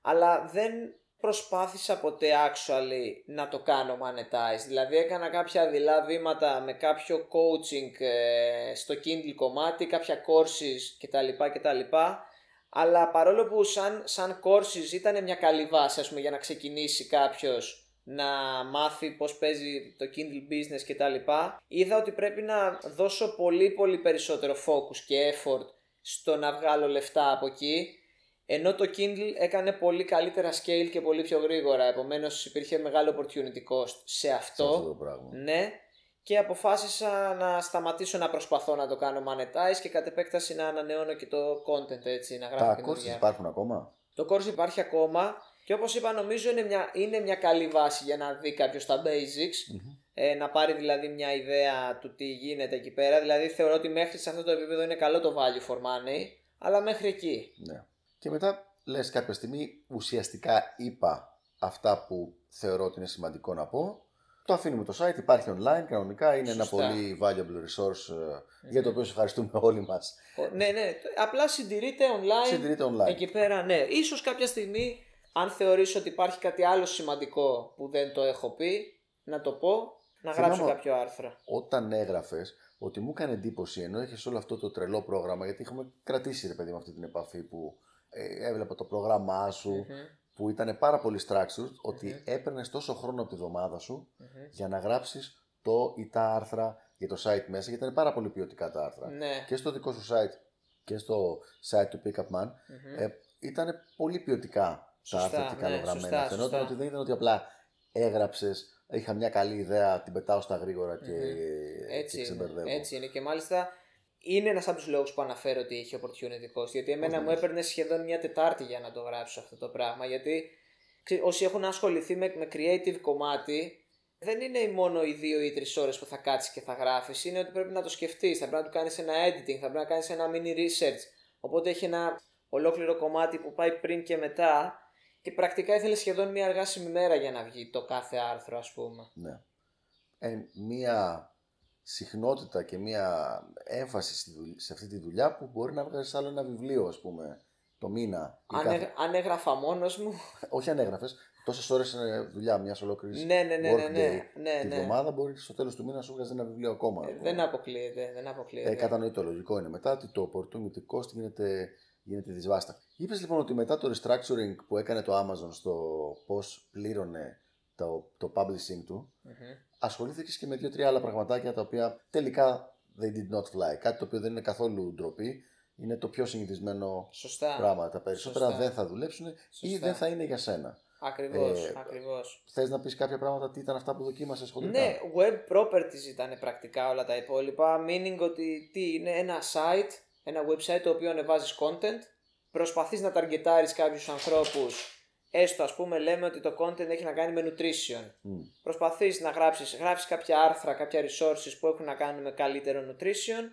S2: αλλά δεν προσπάθησα ποτέ actually να το κάνω monetize. Δηλαδή έκανα κάποια δειλά βήματα με κάποιο coaching ε, στο Kindle κομμάτι, κάποια courses κτλ. κτλ. Αλλά παρόλο που σαν, σαν courses ήταν μια καλή βάση ας πούμε, για να ξεκινήσει κάποιος να μάθει πώς παίζει το Kindle business και τα λοιπά, είδα ότι πρέπει να δώσω πολύ πολύ περισσότερο focus και effort στο να βγάλω λεφτά από εκεί ενώ το Kindle έκανε πολύ καλύτερα scale και πολύ πιο γρήγορα. Επομένως υπήρχε μεγάλο opportunity cost σε αυτό,
S1: σε αυτό το πράγμα.
S2: ναι. Και αποφάσισα να σταματήσω να προσπαθώ να το κάνω monetize και κατ' επέκταση να ανανεώνω και το content έτσι, να γράφω
S1: Τα courses υπάρχουν ακόμα;
S2: Το course υπάρχει ακόμα και όπως είπα νομίζω είναι μια, είναι μια καλή βάση για να δει κάποιος τα basics, ε, να πάρει δηλαδή μια ιδέα του τι γίνεται εκεί πέρα. Δηλαδή θεωρώ ότι μέχρι σε αυτό το επίπεδο είναι καλό το value for money, αλλά μέχρι εκεί.
S1: Ναι. Και μετά λες κάποια στιγμή ουσιαστικά είπα αυτά που θεωρώ ότι είναι σημαντικό να πω. Το αφήνουμε το site, υπάρχει online κανονικά, είναι ένα πολύ valuable resource ε, για το οποίο ευχαριστούμε όλοι μας.
S2: Ναι, ναι, απλά συντηρείται online,
S1: συντηρείται online.
S2: εκεί πέρα, ναι. Ίσως κάποια στιγμή αν θεωρήσω ότι υπάρχει κάτι άλλο σημαντικό που δεν το έχω πει, να το πω, να γράψω κάποιο άρθρο.
S1: Όταν έγραφες, ότι μου έκανε εντύπωση ενώ έχει όλο αυτό το τρελό πρόγραμμα, γιατί έχουμε κρατήσει ρε παιδί με αυτή την επαφή που ε, έβλεπα το πρόγραμμά σου, που ήταν πάρα πολύ structured, ότι mm-hmm. έπαιρνες τόσο χρόνο από τη βδομάδα σου για να γράψεις το ή τα άρθρα για το site μέσα, γιατί ήταν πάρα πολύ ποιοτικά τα άρθρα.
S2: Ναι.
S1: Και στο δικό σου site και στο site του Pickup Man, ε, ήταν πολύ ποιοτικά τα άρθρα και καλογραμμένα. Ναι, Φαινόταν ότι δεν ήταν ότι απλά έγραψες, είχα μια καλή ιδέα, την πετάω στα γρήγορα και,
S2: έτσι
S1: και ξεμπερδεύω.
S2: Είναι, έτσι είναι. Και μάλιστα είναι ένας από τους λόγους που αναφέρω ότι είχε opportunity cost. Γιατί εμένα μου έπαιρνε σχεδόν μια Τετάρτη για να το γράψω αυτό το πράγμα. Γιατί όσοι έχουν ασχοληθεί με, με creative κομμάτι, δεν είναι μόνο οι δύο ή τρεις ώρες που θα κάτσεις και θα γράφεις. Είναι ότι πρέπει να το σκεφτείς, θα πρέπει να του κάνεις ένα editing, θα πρέπει να κάνεις ένα mini research. Οπότε έχει ένα ολόκληρο κομμάτι που πάει πριν και μετά και πρακτικά ήθελε σχεδόν μια αργάσιμη μέρα για να βγει το κάθε άρθρο, ας πούμε.
S1: Ναι. Ε, μια συχνότητα και μια έμφαση σε αυτή τη δουλειά που μπορεί να βγάλει άλλο ένα βιβλίο, ας πούμε, το μήνα.
S2: Αν, κάθε... αν έγραφα μόνος μου.
S1: Όχι αν έγραφες. Τόσες ώρες είναι δουλειά μιας ολόκληρης.
S2: Ναι, ναι, ναι. ναι, ναι, ναι,
S1: Τη
S2: ναι.
S1: εβδομάδα μπορεί στο τέλος του μήνα να σου βγάζει ένα βιβλίο ακόμα.
S2: Ε, δεν αποκλείεται. Δεν αποκλείεται. Ε,
S1: κατανοητό, λογικό είναι. Μετά ότι το opportunity cost γίνεται γίνεται δυσβάστα. Είπες λοιπόν ότι μετά το restructuring που έκανε το Amazon στο πώς πλήρωνε το, το publishing του, mm-hmm. ασχολήθηκες και με δύο-τρία άλλα πραγματάκια τα οποία τελικά they did not fly. Κάτι το οποίο δεν είναι καθόλου ντροπή. Είναι το πιο συνηθισμένο
S2: Σωστά.
S1: πράγμα. Τα περισσότερα
S2: Σωστά.
S1: δεν θα δουλέψουν ή δεν θα είναι για σένα.
S2: Ακριβώς. Ε, ακριβώς.
S1: Θες να πεις κάποια πράγματα, τι ήταν αυτά που δοκίμασες χοντρικά.
S2: Ναι, web properties ήταν πρακτικά όλα τα υπόλοιπα. Meaning ότι τι είναι ένα site ένα website το οποίο ανεβάζεις content, προσπαθείς να ταργκετάρεις κάποιους ανθρώπους Έστω, ας πούμε, λέμε ότι το content έχει να κάνει με nutrition. Mm. Προσπαθείς να γράψεις γράψεις κάποια άρθρα, κάποια resources που έχουν να κάνουν με καλύτερο nutrition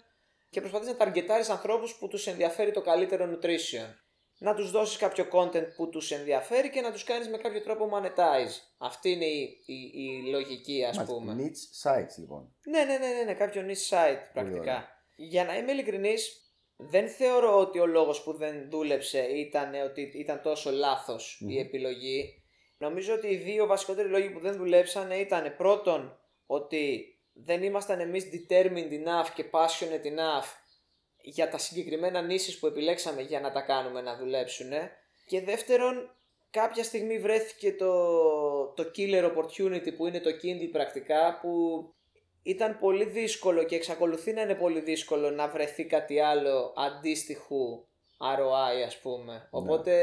S2: και προσπαθείς να ταργκετάρεις ανθρώπους που τους ενδιαφέρει το καλύτερο nutrition. να τους δώσεις κάποιο content που τους ενδιαφέρει και να τους κάνεις με κάποιο τρόπο monetize. Αυτή είναι η, η, η λογική ας
S1: Μάλιστα.
S2: πούμε.
S1: Niche sites λοιπόν.
S2: Ναι, ναι, ναι, ναι, ναι, κάποιο niche site πρακτικά.
S1: ωραία.
S2: Για να είμαι ειλικρινής, δεν θεωρώ ότι ο λόγος που δεν δούλεψε ήταν ότι ήταν τόσο λάθος η επιλογή. Νομίζω ότι οι δύο βασικότεροι λόγοι που δεν δουλέψανε ήταν πρώτον ότι δεν ήμασταν εμείς determined enough και passionate enough για τα συγκεκριμένα νήσεις που επιλέξαμε για να τα κάνουμε να δουλέψουν και δεύτερον κάποια στιγμή βρέθηκε το, το killer opportunity που είναι το Kindle πρακτικά που ήταν πολύ δύσκολο και εξακολουθεί να είναι πολύ δύσκολο να βρεθεί κάτι άλλο αντίστοιχου ROI ας πούμε. Οπότε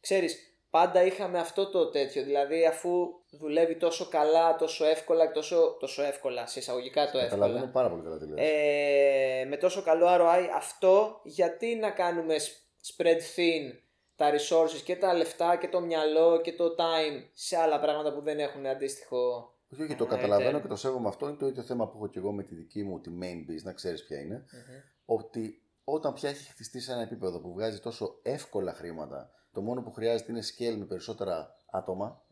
S2: ξέρεις πάντα είχαμε αυτό το τέτοιο δηλαδή αφού δουλεύει τόσο καλά, τόσο εύκολα και τόσο, τόσο εύκολα σε εισαγωγικά το εύκολα
S1: Καταλαβαίνω πάρα πολύ καλά τι λες.
S2: ε, με τόσο καλό ROI αυτό γιατί να κάνουμε s- spread thin τα resources και τα λεφτά και το μυαλό και το time σε άλλα πράγματα που δεν έχουν αντίστοιχο
S1: Όχι, όχι, το
S2: ε,
S1: καταλαβαίνω
S2: τέλειο.
S1: και το σέβομαι αυτό. Είναι το ίδιο θέμα που έχω και εγώ με τη δική μου τη main business, να ξέρεις ποια είναι. Ότι όταν πια έχει χτιστεί σε ένα επίπεδο που βγάζει τόσο εύκολα χρήματα, το μόνο που χρειάζεται είναι scale με περισσότερα άτομα,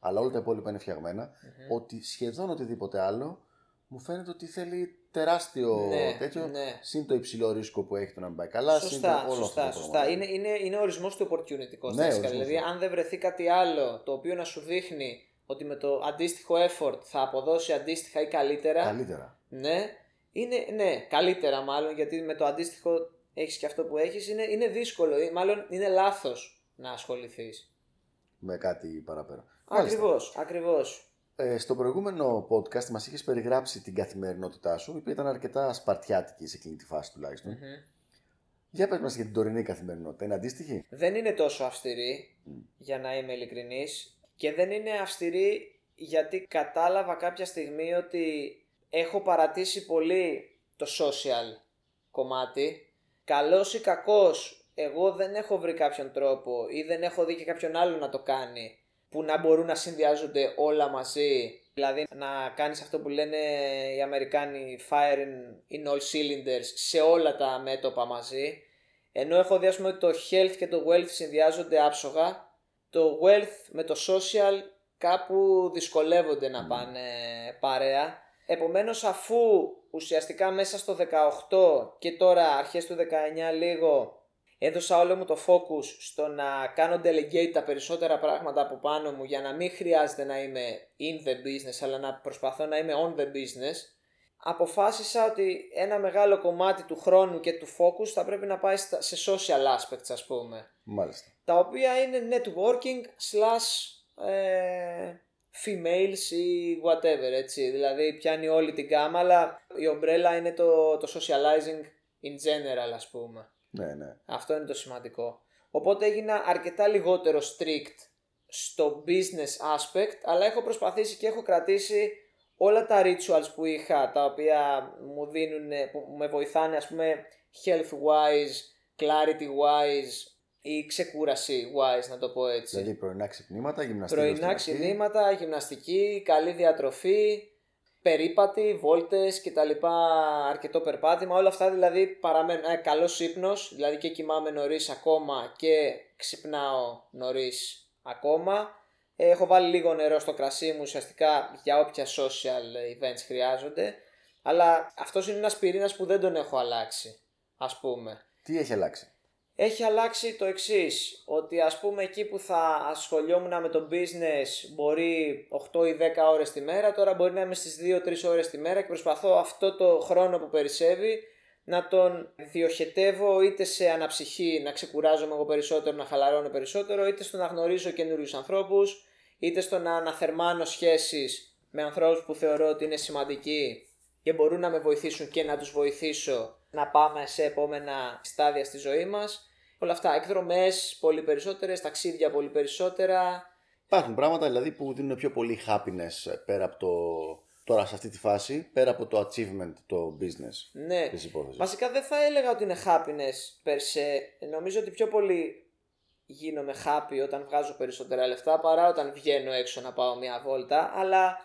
S1: αλλά όλα τα υπόλοιπα είναι φτιαγμένα, ότι σχεδόν οτιδήποτε άλλο μου φαίνεται ότι θέλει τεράστιο
S2: Ναι,
S1: τέτοιο.
S2: ναι.
S1: Συν το υψηλό ρίσκο που έχει το να μην πάει καλά. συν το
S2: Σωστά,
S1: όλο
S2: σωστά,
S1: αυτό το
S2: σωστά.
S1: πράγμα.
S2: Είναι, είναι, είναι ο ορισμός του opportunity cost.
S1: Ναι,
S2: βασικά.
S1: ορισμός,
S2: δηλαδή,
S1: ναι.
S2: αν δεν βρεθεί κάτι άλλο το οποίο να σου δείχνει ότι με το αντίστοιχο effort θα αποδώσει αντίστοιχα ή καλύτερα.
S1: Καλύτερα.
S2: Ναι, είναι, ναι, καλύτερα μάλλον γιατί με το αντίστοιχο έχεις και αυτό που έχεις. Είναι, είναι δύσκολο, ή μάλλον είναι λάθος να ασχοληθείς.
S1: Με κάτι παραπέρα. Μάλιστα.
S2: Ακριβώς, ακριβώς.
S1: Ε, στο προηγούμενο podcast μας είχες περιγράψει την καθημερινότητά σου, η οποία ήταν αρκετά σπαρτιάτικη σε εκείνη τη φάση τουλάχιστον. Για πες μας για την τωρινή καθημερινότητα, είναι αντίστοιχη;
S2: δεν είναι τόσο αυστηρή, για να είμαι ειλικρινής, και δεν είναι αυστηρή γιατί κατάλαβα κάποια στιγμή ότι έχω παρατήσει πολύ το social κομμάτι. Καλός ή κακός, εγώ δεν έχω βρει κάποιον τρόπο ή δεν έχω δει και κάποιον άλλο να το κάνει που να μπορούν να συνδυάζονται όλα μαζί. Δηλαδή να κάνεις αυτό που λένε οι Αμερικάνοι fire in, in all cylinders σε όλα τα μέτωπα μαζί. Ενώ έχω δει ας πούμε ότι το health και το wealth συνδυάζονται άψογα, το wealth με το social κάπου δυσκολεύονται να πάνε παρέα. Επομένως αφού ουσιαστικά μέσα στο 18 και τώρα αρχές του 19 λίγο έδωσα όλο μου το focus στο να κάνω delegate τα περισσότερα πράγματα από πάνω μου για να μην χρειάζεται να είμαι in the business αλλά να προσπαθώ να είμαι on the business αποφάσισα ότι ένα μεγάλο κομμάτι του χρόνου και του focus θα πρέπει να πάει στα- σε social aspects ας πούμε
S1: Μάλιστα.
S2: τα οποία είναι networking slash ε, females ή whatever έτσι δηλαδή πιάνει όλη την γάμα αλλά η ομπρέλα είναι το, το socializing in general ας πούμε
S1: Ναι, ναι.
S2: αυτό είναι το σημαντικό οπότε έγινα αρκετά λιγότερο strict στο business aspect αλλά έχω προσπαθήσει και έχω κρατήσει όλα τα rituals που είχα τα οποία μου δίνουν που με βοηθάνε ας πούμε health wise, clarity wise ή ξεκούραση wise να το πω έτσι
S1: Δηλαδή πρωινά ξυπνήματα, γυμναστική.
S2: πρωινά ξυπνήματα, γυμναστική, καλή διατροφή, περίπατη, βόλτες και τα λοιπά, αρκετό περπάτημα, όλα αυτά δηλαδή παραμένουν. Ε, καλός ύπνος, δηλαδή και κοιμάμαι νωρίς ακόμα και ξυπνάω νωρίς ακόμα. Ε, Έχω βάλει λίγο νερό στο κρασί μου ουσιαστικά για όποια social events χρειάζονται. Αλλά αυτός είναι ένας πυρήνας που δεν τον έχω αλλάξει, ας πούμε
S1: Τι έχει αλλάξει;
S2: έχει αλλάξει το εξής. Ότι ας πούμε εκεί που θα ασχολιόμουν με το business μπορεί 8 ή 10 ώρες τη μέρα, τώρα μπορεί να είμαι στις 2-3 ώρες τη μέρα και προσπαθώ αυτό το χρόνο που περισσεύει να τον διοχετεύω είτε σε αναψυχή, να ξεκουράζομαι εγώ περισσότερο, να χαλαρώνω περισσότερο, είτε στο να γνωρίζω καινούριους ανθρώπους, είτε στο να αναθερμάνω σχέσεις με ανθρώπους που θεωρώ ότι είναι σημαντικοί και μπορούν να με βοηθήσουν και να τους βοηθήσω να πάμε σε επόμενα στάδια στη ζωή μας. Όλα αυτά, εκδρομές πολύ περισσότερες, ταξίδια πολύ περισσότερα.
S1: Υπάρχουν πράγματα δηλαδή που δίνουν πιο πολύ happiness ε, πέρα από το. Τώρα σε αυτή τη φάση, πέρα από το achievement, το business
S2: Ναι,
S1: της υπόθεσης.
S2: βασικά δεν θα έλεγα ότι είναι happiness per se. Νομίζω ότι πιο πολύ γίνομαι happy όταν βγάζω περισσότερα λεφτά παρά όταν βγαίνω έξω να πάω μια βόλτα. Αλλά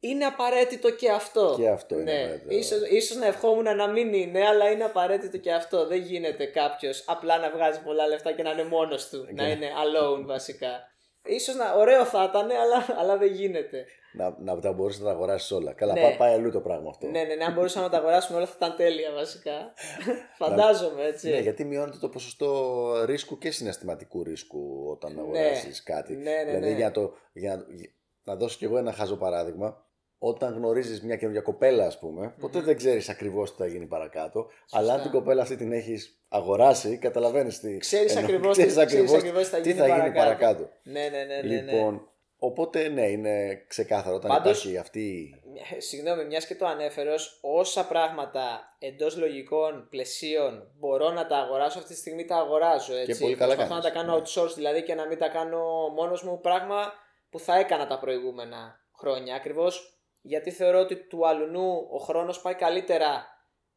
S2: είναι απαραίτητο και αυτό.
S1: Και αυτό είναι
S2: ναι.
S1: απαραίτητο.
S2: Ίσως, ίσως να ευχόμουν να μην είναι, αλλά είναι απαραίτητο και αυτό. Δεν γίνεται κάποιος απλά να βγάζει πολλά λεφτά και να είναι μόνος του. να
S1: Ναι.
S2: είναι alone βασικά. Ίσως να ωραίο θα ήταν, αλλά, αλλά δεν γίνεται.
S1: Να, να τα μπορείς να τα αγοράσεις όλα. Καλά,
S2: Ναι.
S1: πά- πάει αλλού το πράγμα αυτό.
S2: Ναι, ναι, ναι, αν μπορούσαμε να τα αγοράσουμε όλα θα ήταν τέλεια βασικά. Φαντάζομαι έτσι.
S1: Ναι, γιατί μειώνεται το ποσοστό ρίσκου και συναισθηματικού ρίσκου όταν αγοράσει κάτι.
S2: Ναι, ναι,
S1: δηλαδή,
S2: ναι.
S1: για, να το, για, να, για- να δώσω κι εγώ ένα χάζο παράδειγμα. Όταν γνωρίζεις μια καινούργια κοπέλα, ας πούμε, ποτέ δεν ξέρεις ακριβώς τι θα γίνει παρακάτω. Αλλά αν την κοπέλα αυτή την έχεις αγοράσει, καταλαβαίνεις τι.
S2: Ξέρεις
S1: εννοώ.
S2: ακριβώς
S1: Ξέρεις
S2: τι- ξέρεις
S1: ακριβώς
S2: ακριβώς τι θα
S1: τι
S2: γίνει
S1: θα γίνει
S2: παρακάτω.
S1: παρακάτω.
S2: Ναι, ναι, ναι. ναι, ναι.
S1: Λοιπόν, οπότε ναι, είναι ξεκάθαρο όταν
S2: Πάντως-
S1: υπάρχει αυτή.
S2: Ε, Συγγνώμη, μιας και το ανέφερες, ως όσα πράγματα εντός λογικών πλαισίων μπορώ να τα αγοράσω αυτή τη στιγμή, τα αγοράζω. Έτσι.
S1: πολύ καλά
S2: Προσπαθώ να τα
S1: κάνεις,
S2: κάνω
S1: ναι.
S2: outsource δηλαδή και να μην τα κάνω μόνος μου πράγμα που θα έκανα τα προηγούμενα χρόνια. Ακριβώς γιατί θεωρώ ότι του αλουνού ο χρόνος πάει καλύτερα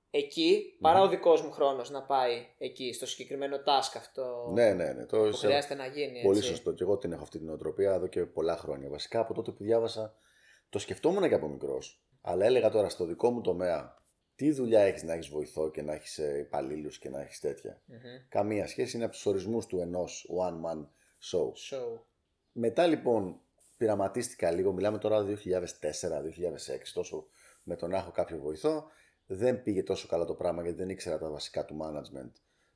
S2: εκεί παρά ο δικός μου χρόνος να πάει εκεί, στο συγκεκριμένο task αυτό
S1: Ναι, ναι, ναι. Το
S2: που
S1: σε-
S2: χρειάζεται να γίνει.
S1: Πολύ
S2: έτσι.
S1: σωστό. Και εγώ την έχω αυτή την οτροπία εδώ και πολλά χρόνια. Βασικά από τότε που διάβασα, το σκεφτόμουν και από μικρός. Αλλά έλεγα τώρα στο δικό μου τομέα, τι δουλειά έχεις να έχεις βοηθό και να έχεις υπαλλήλους και να έχεις τέτοια.
S2: Μμμ.
S1: Καμία σχέση είναι από τους ορισμούς του ενός one man show.
S2: So,
S1: Μετά λοιπόν πειραματίστηκα λίγο, μιλάμε τώρα 2004-2006, τόσο με το να έχω κάποιο βοηθό. Δεν πήγε τόσο καλά το πράγμα γιατί δεν ήξερα τα βασικά του management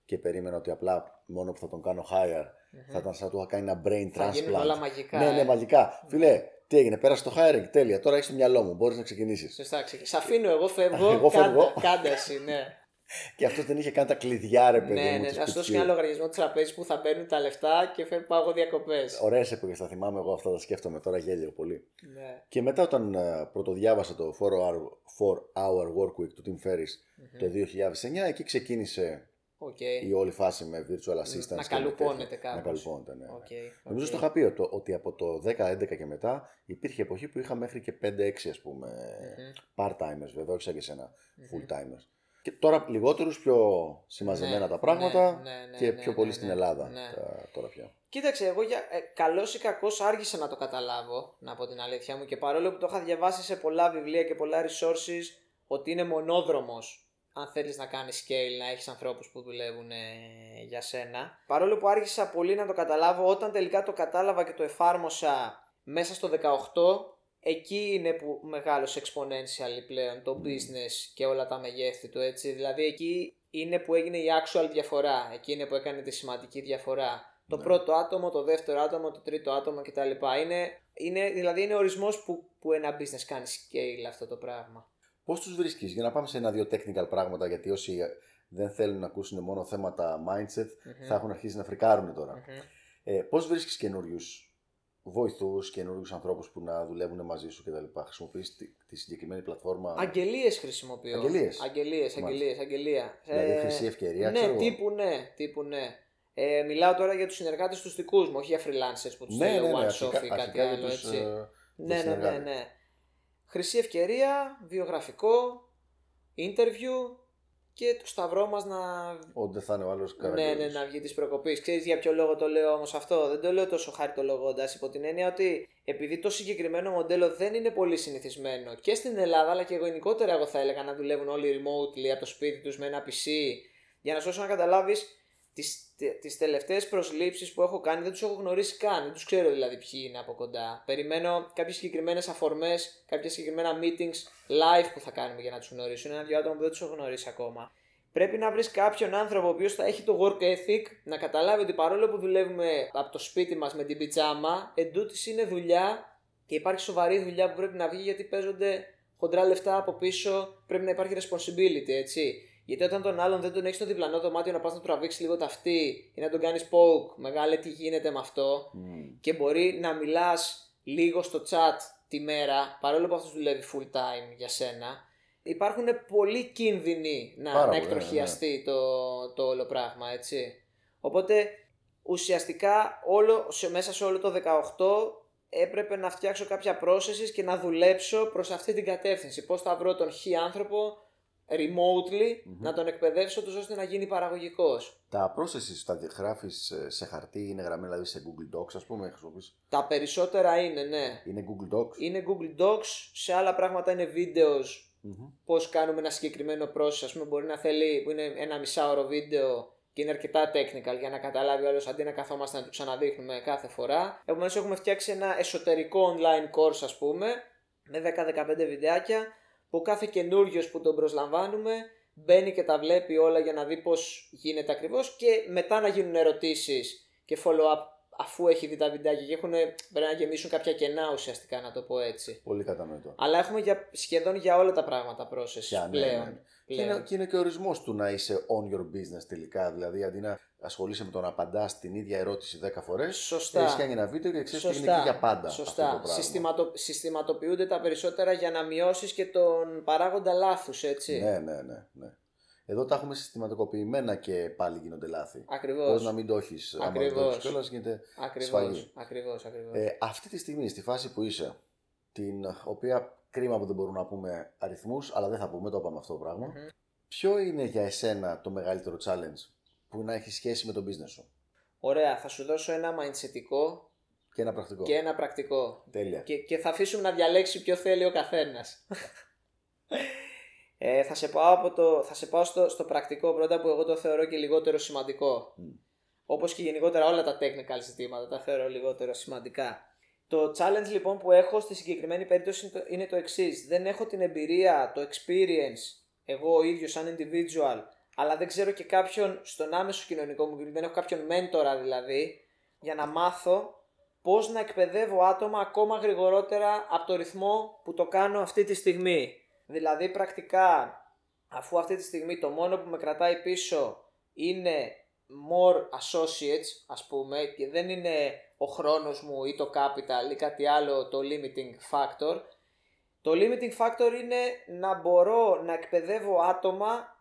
S1: και περίμενα ότι απλά μόνο που θα τον κάνω hire θα ήταν σαν να του είχα κάνει ένα brain
S2: θα γίνουν
S1: transplant.
S2: όλα μαγικά.
S1: Ναι,
S2: ε.
S1: ναι, μαγικά. Φιλέ, τι έγινε, πέρασε το hiring, τέλεια. Τώρα έχεις το μυαλό μου, μπορείς να ξεκινήσεις.
S2: Σωστά, ξεκι- Σ' αφήνω, εγώ φεύγω.
S1: Εγώ φεύγω.
S2: Κάντε, κάντε εσύ, ναι.
S1: Και αυτός δεν είχε καν τα κλειδιά, ρε παιδί
S2: ναι,
S1: μου.
S2: ναι,
S1: του
S2: να σου δώσω
S1: σπιτιού.
S2: και ένα λογαριασμό της τραπέζης που θα παίρνουν τα λεφτά και φεύγω πάω εγώ διακοπές.
S1: Ωραίες εποχές, τα θυμάμαι εγώ αυτά, τα σκέφτομαι τώρα γέλιο πολύ.
S2: Ναι.
S1: Και μετά όταν uh, πρωτοδιάβασα το 4 hour, 4 hour work week του Tim Ferriss το 2009, εκεί ξεκίνησε
S2: Οκ.
S1: η όλη φάση με virtual assistants.
S2: Να
S1: και με
S2: καλουπώνεται
S1: τέτοια.
S2: κάπως.
S1: Να καλουπώνεται, ναι.
S2: OK, OK.
S1: Νομίζω στο είχα πει ότι- ότι από το 10-11 και μετά υπήρχε εποχή που είχα μέχρι και 5-6 ας πούμε part-timers βέβαια, όχι σαν και εσένα full-timers. Και τώρα λιγότερους πιο συμμαζεμένα
S2: Ναι,
S1: τα πράγματα
S2: ναι, ναι, ναι,
S1: και
S2: ναι,
S1: πιο
S2: ναι,
S1: πολύ
S2: ναι,
S1: στην
S2: ναι,
S1: Ελλάδα
S2: ναι.
S1: τα- τώρα πια.
S2: Κοίταξε, εγώ για ε, καλός ή κακός άργησα να το καταλάβω, να πω την αλήθεια μου. Και παρόλο που το είχα διαβάσει σε πολλά βιβλία και πολλά resources, ότι είναι μονόδρομος αν θέλεις να κάνεις scale, να έχεις ανθρώπους που δουλεύουν ε, για σένα. Παρόλο που άργησα πολύ να το καταλάβω, όταν τελικά το κατάλαβα και το εφάρμοσα μέσα στο 18, εκεί είναι που μεγάλωσε exponentially πλέον το business και όλα τα μεγέθη του, έτσι. Δηλαδή εκεί είναι που έγινε η actual διαφορά, εκεί είναι που έκανε τη σημαντική διαφορά. Το πρώτο άτομο, το δεύτερο άτομο, το τρίτο άτομο κτλ. Είναι, είναι, δηλαδή είναι ορισμός που, που ένα business κάνει scale αυτό το πράγμα.
S1: Πώς τους βρίσκεις, για να πάμε σε ένα-δύο technical πράγματα, γιατί όσοι δεν θέλουν να ακούσουν μόνο θέματα mindset, θα έχουν αρχίσει να φρικάρουν τώρα. Ε, Πώς βρίσκεις καινούριους βοηθούς, καινούριους ανθρώπους που να δουλεύουν μαζί σου κτλ. Χρησιμοποιείς τη, τη συγκεκριμένη πλατφόρμα.
S2: Αγγελίες χρησιμοποιώ.
S1: Αγγελίες;
S2: Αγγελίες, αγγελίες, αγγελία.
S1: Δηλαδή, χρυσή ευκαιρία,
S2: Ναι,
S1: ξέρω εγώ.
S2: τύπου ναι, τύπου ναι. Ε, μιλάω τώρα για τους συνεργάτες τους δικούς μου, όχι για freelancers που τους
S1: ναι, ναι,
S2: θέλω
S1: ναι,
S2: one
S1: αρχικά,
S2: shot ή κάτι
S1: αρχικά για
S2: άλλο
S1: τους,
S2: έτσι.
S1: ε,
S2: ναι,
S1: τους
S2: ναι, ναι,
S1: συνεργάτες.
S2: ναι. Χρυσή ευκαιρία, βιογραφικό, interview και το σταυρό μας να
S1: Ότι δεν θα είναι ο άλλος
S2: ναι, ναι, να βγει της προκοπής. Ξέρεις για ποιο λόγο το λέω όμως αυτό; Δεν το λέω τόσο χάριτολογώντας υπό την έννοια ότι επειδή το συγκεκριμένο μοντέλο δεν είναι πολύ συνηθισμένο και στην Ελλάδα αλλά και γενικότερα εγώ θα έλεγα να δουλεύουν όλοι remotely από το σπίτι τους με ένα PC. Για να σου δώσω να καταλάβεις τις, τις τελευταίες προσλήψεις που έχω κάνει δεν τους έχω γνωρίσει καν, δεν τους ξέρω δηλαδή ποιοι είναι από κοντά. Περιμένω κάποιες συγκεκριμένες αφορμές, κάποια συγκεκριμένα meetings live που θα κάνουμε για να τους γνωρίσω. Είναι ένα-δυο άτομα που δεν τους έχω γνωρίσει ακόμα. Πρέπει να βρεις κάποιον άνθρωπο ο οποίος θα έχει το work ethic, να καταλάβει ότι παρόλο που δουλεύουμε από το σπίτι μας με την πιτζάμα, εντούτοις είναι δουλειά και υπάρχει σοβαρή δουλειά που πρέπει να βγει γιατί παίζονται χοντρά λεφτά από πίσω, πρέπει να υπάρχει responsibility, έτσι. Γιατί όταν τον άλλον δεν τον έχεις στο διπλανό δωμάτιο να πας να του τραβήξεις λίγο ταυτί ή να τον κάνεις poke, μεγάλε τι γίνεται με αυτό, και μπορεί να μιλάς λίγο στο chat τη μέρα, παρόλο που αυτό δουλεύει full time για σένα, υπάρχουν πολλοί κίνδυνοι να,
S1: Πάρα
S2: να
S1: πολύ,
S2: εκτροχιαστεί το, το όλο πράγμα, έτσι. Οπότε ουσιαστικά όλο, σε, μέσα σε όλο το 18 έπρεπε να φτιάξω κάποια processes και να δουλέψω προς αυτή την κατεύθυνση. Πώς θα βρω τον χ άνθρωπο remotely να τον εκπαιδεύσω τους ώστε να γίνει παραγωγικός.
S1: Τα processes τα γράφεις σε χαρτί, είναι γραμμένα δηλαδή σε Google Docs, ας πούμε, χρησιμοποιείς;
S2: Τα περισσότερα είναι, ναι.
S1: Είναι Google Docs;
S2: Είναι Google Docs, σε άλλα πράγματα είναι βίντεος
S1: Μμμ.
S2: πώς κάνουμε ένα συγκεκριμένο process. Α πούμε, μπορεί να θέλει που είναι ένα μισάωρο βίντεο και είναι αρκετά technical για να καταλάβει όλος αντί να καθόμαστε να του ξαναδείχνουμε κάθε φορά. Επομένως, έχουμε φτιάξει ένα εσωτερικό online course, ας πούμε, με 10-15 βιντεάκια που κάθε καινούριος που τον προσλαμβάνουμε μπαίνει και τα βλέπει όλα για να δει πώς γίνεται ακριβώς και μετά να γίνουν ερωτήσεις και follow-up αφού έχει δει τα βιντεάκια και έχουν, πρέπει να γεμίσουν κάποια κενά ουσιαστικά, να το πω έτσι.
S1: Πολύ κατανοητό.
S2: Αλλά έχουμε για, σχεδόν για όλα τα πράγματα process
S1: Πια, ναι,
S2: πλέον.
S1: ναι. Και
S2: πλέον.
S1: είναι, και είναι και ο ορισμός του να είσαι on your business τελικά. Δηλαδή, αντί να ασχολείσαι με το να απαντάς την ίδια ερώτηση 10 φορές,
S2: Σωστά.
S1: έχεις κάνει ένα βίντεο και ξέρεις ότι είναι εκεί για πάντα. Αυτό το
S2: Σωστά.
S1: πράγμα.
S2: Συστηματο, συστηματοποιούνται τα περισσότερα για να μειώσεις και τον παράγοντα λάθους, έτσι.
S1: Ναι, ναι, ναι, ναι. Εδώ τα έχουμε συστηματικοποιημένα και πάλι γίνονται λάθη.
S2: Ακριβώς.
S1: Πώ να μην το έχεις. Αν δεν το
S2: Ακριβώς.
S1: έχει κιόλας, γίνεται
S2: Ακριβώς.
S1: σφαγή.
S2: Ακριβώς. Ακριβώς.
S1: Ε, αυτή τη στιγμή, στη φάση που είσαι, την οποία κρίμα που δεν μπορούμε να πούμε αριθμούς, αλλά δεν θα πούμε, το είπαμε αυτό το πραγμα Ποιο είναι για εσένα το μεγαλύτερο challenge που να έχει σχέση με το business σου;
S2: Ωραία, θα σου δώσω ένα mindsetικό
S1: και ένα πρακτικό.
S2: και ένα πρακτικό.
S1: Τέλεια.
S2: Και, και θα αφήσουμε να διαλέξει ποιο θέλει ο καθένας. ε, θα σε πάω, από το, θα σε πάω στο, στο πρακτικό πρώτα που εγώ το θεωρώ και λιγότερο σημαντικό.
S1: Μμ.
S2: Όπως και γενικότερα όλα τα technical ζητήματα τα θεωρώ λιγότερο σημαντικά. Το challenge λοιπόν που έχω στη συγκεκριμένη περίπτωση είναι το, είναι το εξής. Δεν έχω την εμπειρία, το experience, εγώ ο ίδιος σαν individual, αλλά δεν ξέρω και κάποιον στον άμεσο κοινωνικό μου γύρω, δεν έχω κάποιον μέντορα δηλαδή, για να μάθω πώς να εκπαιδεύω άτομα ακόμα γρηγορότερα από το ρυθμό που το κάνω αυτή τη στιγμή. Δηλαδή πρακτικά, αφού αυτή τη στιγμή το μόνο που με κρατάει πίσω είναι more associates ας πούμε και δεν είναι ο χρόνος μου ή το capital ή κάτι άλλο το limiting factor το limiting factor είναι να μπορώ να εκπαιδεύω άτομα